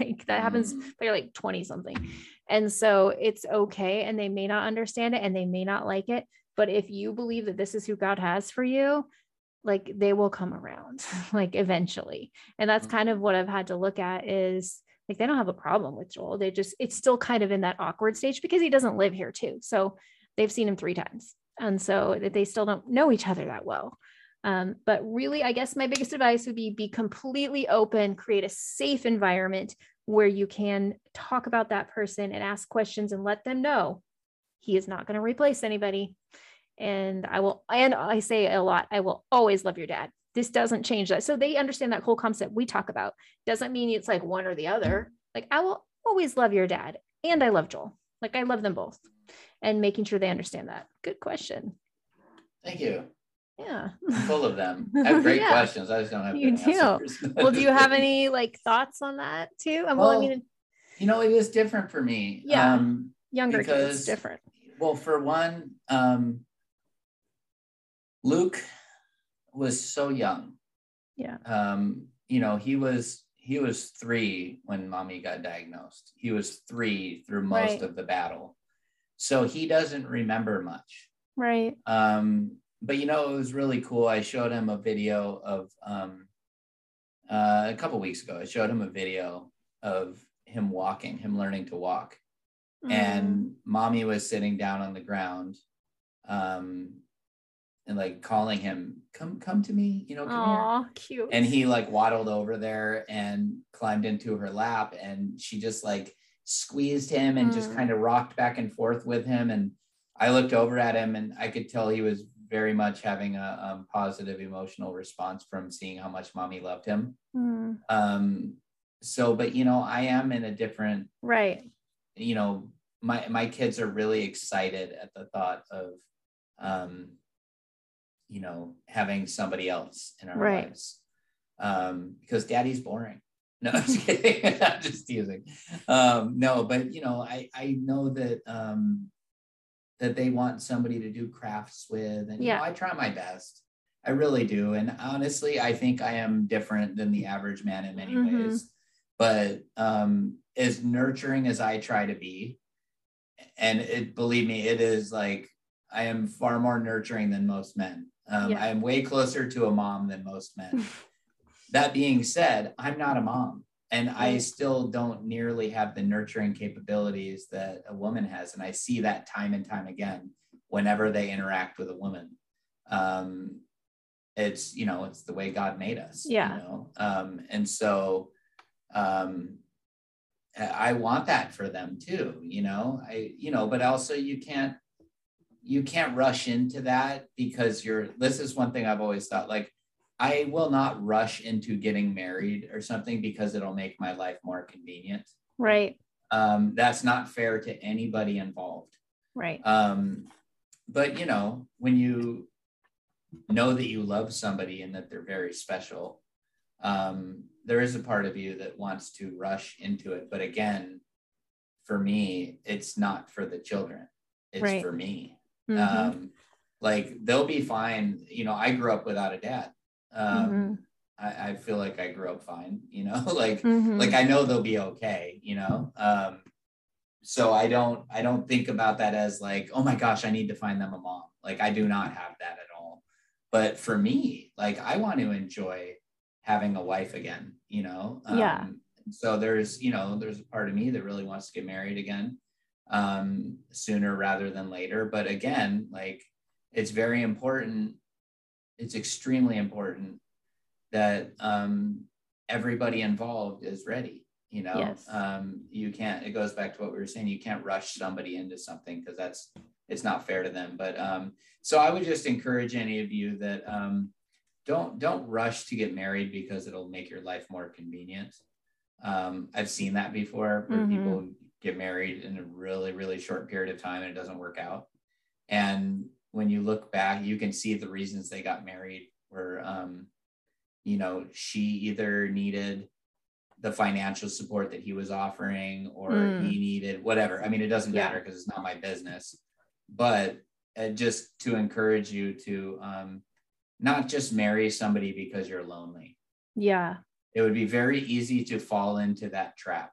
Like that happens, mm. they're like 20 something. And so it's okay. And they may not understand it and they may not like it. But if you believe that this is who God has for you, like they will come around, like eventually. And that's kind of what I've had to look at is like they don't have a problem with Joel. They just it's still kind of in that awkward stage because he doesn't live here too. So they've seen him three times. And so they still don't know each other that well. Um, but really, I guess my biggest advice would be be completely open, create a safe environment where you can talk about that person and ask questions and let them know he is not going to replace anybody. And I will, and I say a lot, I will always love your dad this doesn't change that. So they understand that whole concept we talk about. Doesn't mean it's like one or the other. Like I will always love your dad and I love Joel. Like I love them both and making sure they understand that. Good question. Thank you. Yeah. Full of them. I have great yeah. questions. I just don't have you do. well, do you have any like thoughts on that too? I'm well, I mean, you know, it is different for me. Yeah. Um, Younger because, kids different. Well, for one, um, Luke was so young. Yeah. Um, you know, he was he was three when mommy got diagnosed. He was three through most right. of the battle. So he doesn't remember much. Right. Um, but you know, it was really cool. I showed him a video of um uh, a couple weeks ago. I showed him a video of him walking, him learning to walk. Mm. And mommy was sitting down on the ground um, and like calling him, come, come to me, you know, come Aww, here. cute. And he like waddled over there and climbed into her lap and she just like squeezed him and mm. just kind of rocked back and forth with him. And I looked over at him and I could tell he was very much having a um, positive emotional response from seeing how much mommy loved him. Mm. Um, so, but you know, I am in a different, right. You know, my, my kids are really excited at the thought of, um, you know, having somebody else in our right. lives. Um, because daddy's boring. No, I'm just kidding. I'm just teasing. Um, no, but you know, I, I know that um, that they want somebody to do crafts with, and yeah. you know, I try my best. I really do. And honestly, I think I am different than the average man in many mm-hmm. ways. But um, as nurturing as I try to be, and it believe me, it is like I am far more nurturing than most men. Um, yeah. I am way closer to a mom than most men. that being said, I'm not a mom and I still don't nearly have the nurturing capabilities that a woman has. And I see that time and time again whenever they interact with a woman. Um, it's, you know, it's the way God made us. Yeah. You know? um, and so um, I want that for them too, you know, I, you know, but also you can't you can't rush into that because you're this is one thing I've always thought like I will not rush into getting married or something because it'll make my life more convenient. Right. Um, that's not fair to anybody involved. Right. Um, but you know, when you know that you love somebody and that they're very special, um, there is a part of you that wants to rush into it. But again, for me, it's not for the children. It's right. for me. Mm-hmm. Um, like they'll be fine. You know, I grew up without a dad. Um, mm-hmm. I, I, feel like I grew up fine. You know, like mm-hmm. like I know they'll be okay. You know, um, so I don't I don't think about that as like oh my gosh I need to find them a mom. Like I do not have that at all. But for me, like I want to enjoy having a wife again. You know, yeah. Um, so there's you know there's a part of me that really wants to get married again um, sooner rather than later. But again, like it's very important. It's extremely important that um, everybody involved is ready. You know, yes. um, you can't. It goes back to what we were saying. You can't rush somebody into something because that's it's not fair to them. But um, so I would just encourage any of you that um, don't don't rush to get married because it'll make your life more convenient. Um, I've seen that before where mm-hmm. people get married in a really, really short period of time and it doesn't work out. And when you look back, you can see the reasons they got married were, um, you know, she either needed the financial support that he was offering or mm. he needed whatever. I mean it doesn't matter because it's not my business. But uh, just to encourage you to um, not just marry somebody because you're lonely. Yeah. It would be very easy to fall into that trap.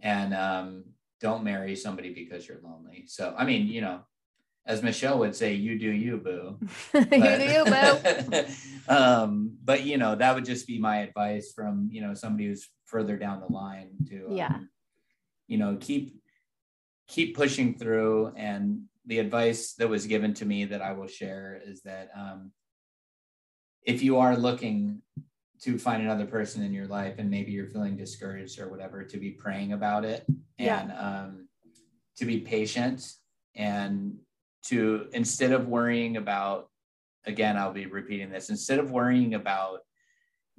And um, don't marry somebody because you're lonely. So i mean you know as Michelle would say, you do you, boo. But, you do you, boo. um, but you know, that would just be my advice from you know somebody who's further down the line to um, yeah, you know, keep keep pushing through. And the advice that was given to me that I will share is that um, if you are looking to find another person in your life and maybe you're feeling discouraged or whatever, to be praying about it and yeah. um, to be patient and to instead of worrying about again i'll be repeating this instead of worrying about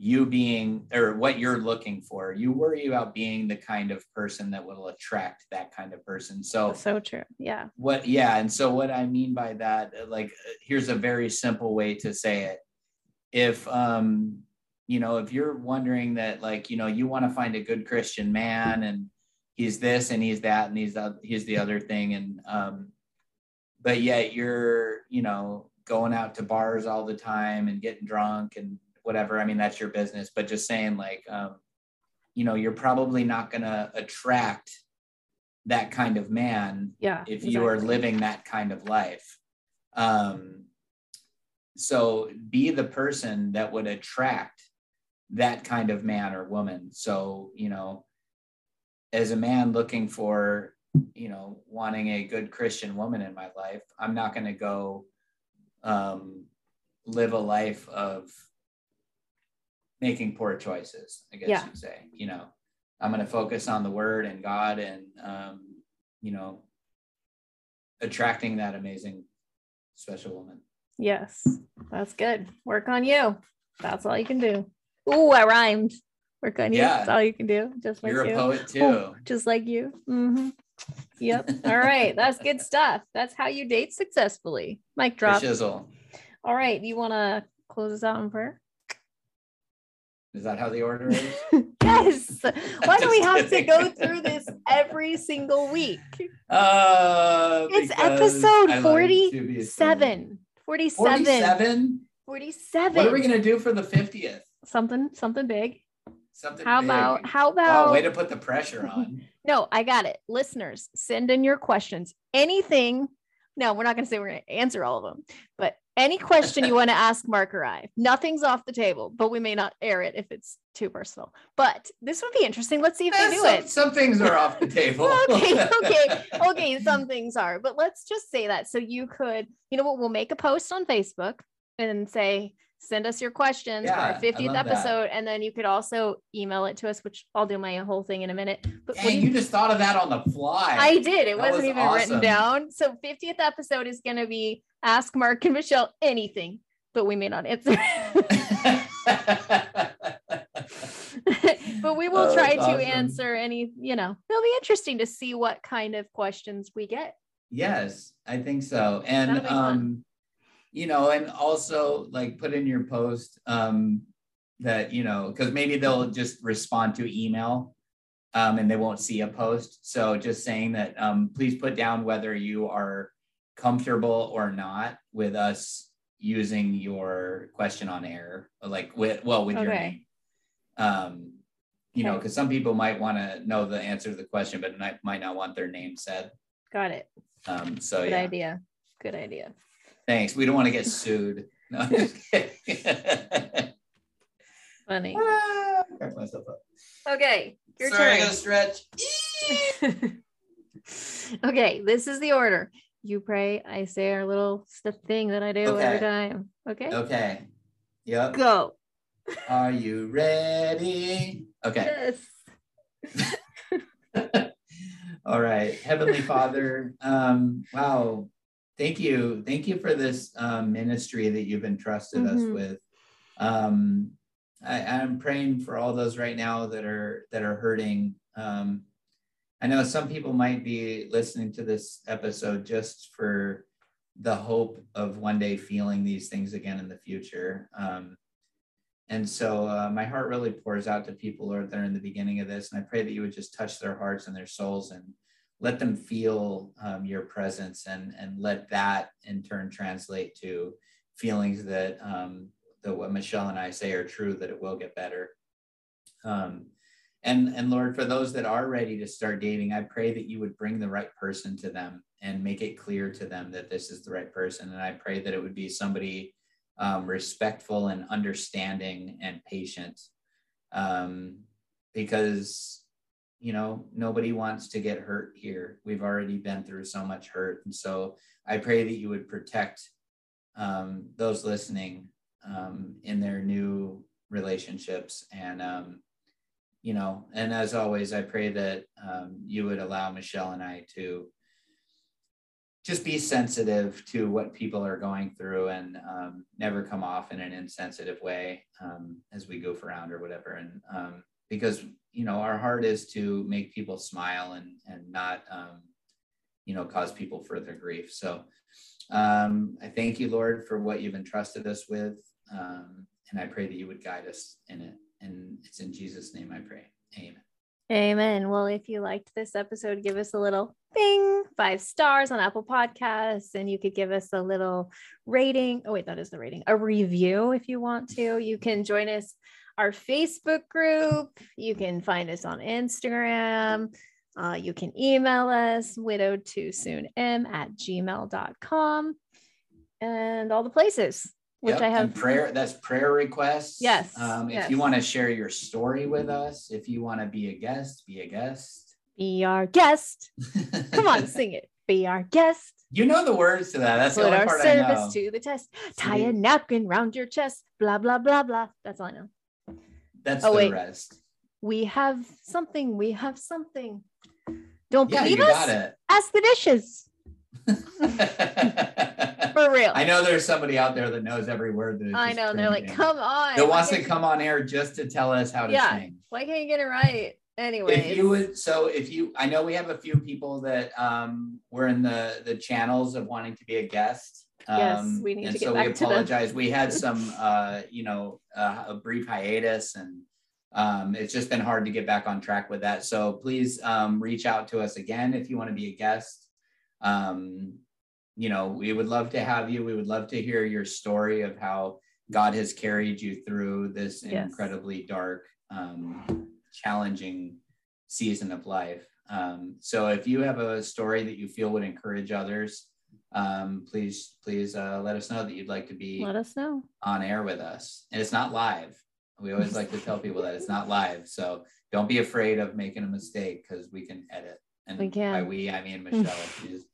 you being or what you're looking for you worry about being the kind of person that will attract that kind of person. So so true. Yeah. what yeah and so what i mean by that like here's a very simple way to say it. If um you know if you're wondering that like you know you want to find a good christian man and he's this and he's that and he's the, he's the other thing and um but yet you're you know going out to bars all the time and getting drunk and whatever. I mean that's your business but just saying like um, you know you're probably not going to attract that kind of man yeah if exactly. you are living that kind of life. Um so be the person that would attract that kind of man or woman. So you know as a man looking for you know, wanting a good Christian woman in my life, I'm not going to go um, live a life of making poor choices, I guess yeah. you'd say. You know, I'm going to focus on the word and God and, um, you know, attracting that amazing special woman. Yes, that's good. Work on you. That's all you can do. Ooh, I rhymed. Work on you. Yeah. That's all you can do. Just like You're you. a poet too. Ooh, just like you. Mm-hmm. Yep. All right. That's good stuff. That's how you date successfully. Mic drop. Shizzle. All right. You want to close us out in prayer? Is that how the order is? yes. Why do we have kidding. to go through this every single week? Uh, it's episode 47. 47. 47. 47. What are we going to do for the 50th? Something, something big. Something how big. about how about wow, way to put the pressure on. No, I got it. Listeners, send in your questions. Anything. No, we're not going to say we're going to answer all of them, but any question you want to ask Mark or I, nothing's off the table, but we may not air it if it's too personal. But this would be interesting. Let's see if they eh, do some, it. Some things are off the table. okay, okay, okay. Some things are, but let's just say that. So you could, you know what? We'll make a post on Facebook and say, send us your questions yeah, for our 50th episode that. and then you could also email it to us which i'll do my whole thing in a minute. But Dang, you, you, just thought of that on the fly. I did. It that wasn't was even awesome. written down. So 50th episode is going to be ask mark and michelle anything but we may not answer. But we will oh, try to awesome. answer any you know it'll be interesting to see what kind of questions we get. Yes i think so. And um you know, and also like put in your post um, that, you know, because maybe they'll just respond to email um, and they won't see a post. So just saying that um, please put down whether you are comfortable or not with us using your question on air, like with, well, with okay. your name. Um, you okay. know, because some people might want to know the answer to the question, but might not want their name said. Got it. Um, so Good yeah. idea. Good idea. Thanks. We don't want to get sued. No, just kidding. Funny. Ah, crack myself up. Okay, your Sorry, turn. I gotta stretch. okay, this is the order. You pray. I say our little thing that I do okay. every time. Okay. Okay. Yep. Go. Are you ready? Okay. Yes. All right. Heavenly Father, um, wow, thank you thank you for this um, ministry that you've entrusted mm-hmm. us with um, I, am praying for all those right now that are that are hurting um, i know some people might be listening to this episode just for the hope of one day feeling these things again in the future um, and so uh, my heart really pours out to people Lord, that are in the beginning of this. And I pray that you would just touch their hearts and their souls and let them feel um, your presence and, and let that in turn translate to feelings that, um, that what Michelle and I say are true, that it will get better. Um, and, and Lord, for those that are ready to start dating, I pray that you would bring the right person to them and make it clear to them that this is the right person. And I pray that it would be somebody um, respectful and understanding and patient um, because you know nobody wants to get hurt here we've already been through so much hurt and so i pray that you would protect um, those listening um, in their new relationships and um, you know and as always i pray that um, you would allow michelle and i to just be sensitive to what people are going through and um, never come off in an insensitive way um, as we goof around or whatever. And because you know our heart is to make people smile and and not um, you know cause people further grief. So um, I thank you, Lord, for what you've entrusted us with, um, and I pray that you would guide us in it. And it's in Jesus' name I pray. Amen. Amen. Well, if you liked this episode, give us a little bing, five stars on Apple Podcasts, and you could give us a little rating. Oh, wait, that is the rating, a review if you want to. You can join us, our Facebook group. You can find us on Instagram. Uh, you can email us, widowed too soon m at gmail.com and all the places which yep. I have and prayer. That's prayer requests. Yes. Um, if yes. you want to share your story with us, if you want to be a guest, be a guest. Be our guest. Come on, sing it. Be our guest. You know the words to that. That's Put the only our part service I know. to the test. Tie a napkin round your chest. Blah blah blah blah. That's all I know. That's oh, the wait. rest. We have something. We have something. Don't yeah, believe you us? Got it. Ask the dishes. For real. I know there's somebody out there that knows every word that I know. They're like, come on. That wants to come on air just to tell us how to yeah. sing. Why can't you get it right? Anyway. If you would so if you I know we have a few people that um were in the the channels of wanting to be a guest. Um, yes, we need and to get so back we apologize. we had some uh, you know, uh, a brief hiatus and um, it's just been hard to get back on track with that. So please um, reach out to us again if you want to be a guest. Um, you know, we would love to have you. We would love to hear your story of how God has carried you through this yes. incredibly dark, um, challenging season of life. Um, so if you have a story that you feel would encourage others, um, please, please uh, let us know that you'd like to be let us know on air with us. And it's not live. We always like to tell people that it's not live. So don't be afraid of making a mistake because we can edit. And we can. by we, I mean Michelle. She's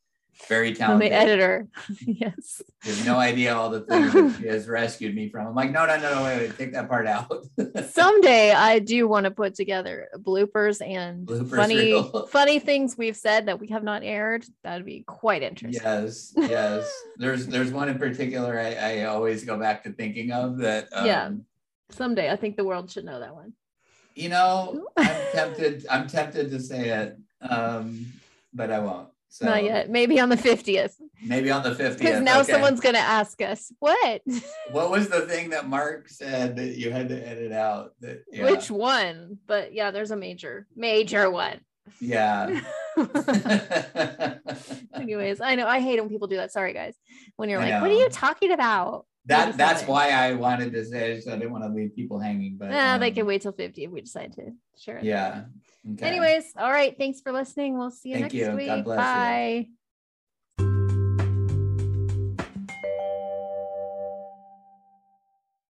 very talented. I'm the editor. yes. You have no idea all the things that she has rescued me from. I'm like, no, no, no, no, wait, wait, take that part out. Someday I do want to put together bloopers and bloopers funny, reel. funny things we've said that we have not aired. That'd be quite interesting. Yes, yes. there's there's one in particular I, I always go back to thinking of that. Um, yeah. Someday I think the world should know that one. You know, I'm tempted. I'm tempted to say it, um, but I won't. So Not yet. Maybe on the 50th. Maybe on the 50th. Because now okay. someone's going to ask us, what? what was the thing that Mark said that you had to edit out? That, yeah. Which one? But yeah, there's a major, major one. Yeah. Anyways, I know I hate when people do that. Sorry, guys. When you're like, what are you talking about? That that's why I wanted to say so I didn't want to leave people hanging. But nah, um, they can wait till 50 if we decide to share it. Yeah. Okay. Anyways, all right. Thanks for listening. We'll see you Thank next you. week. God bless Bye. You.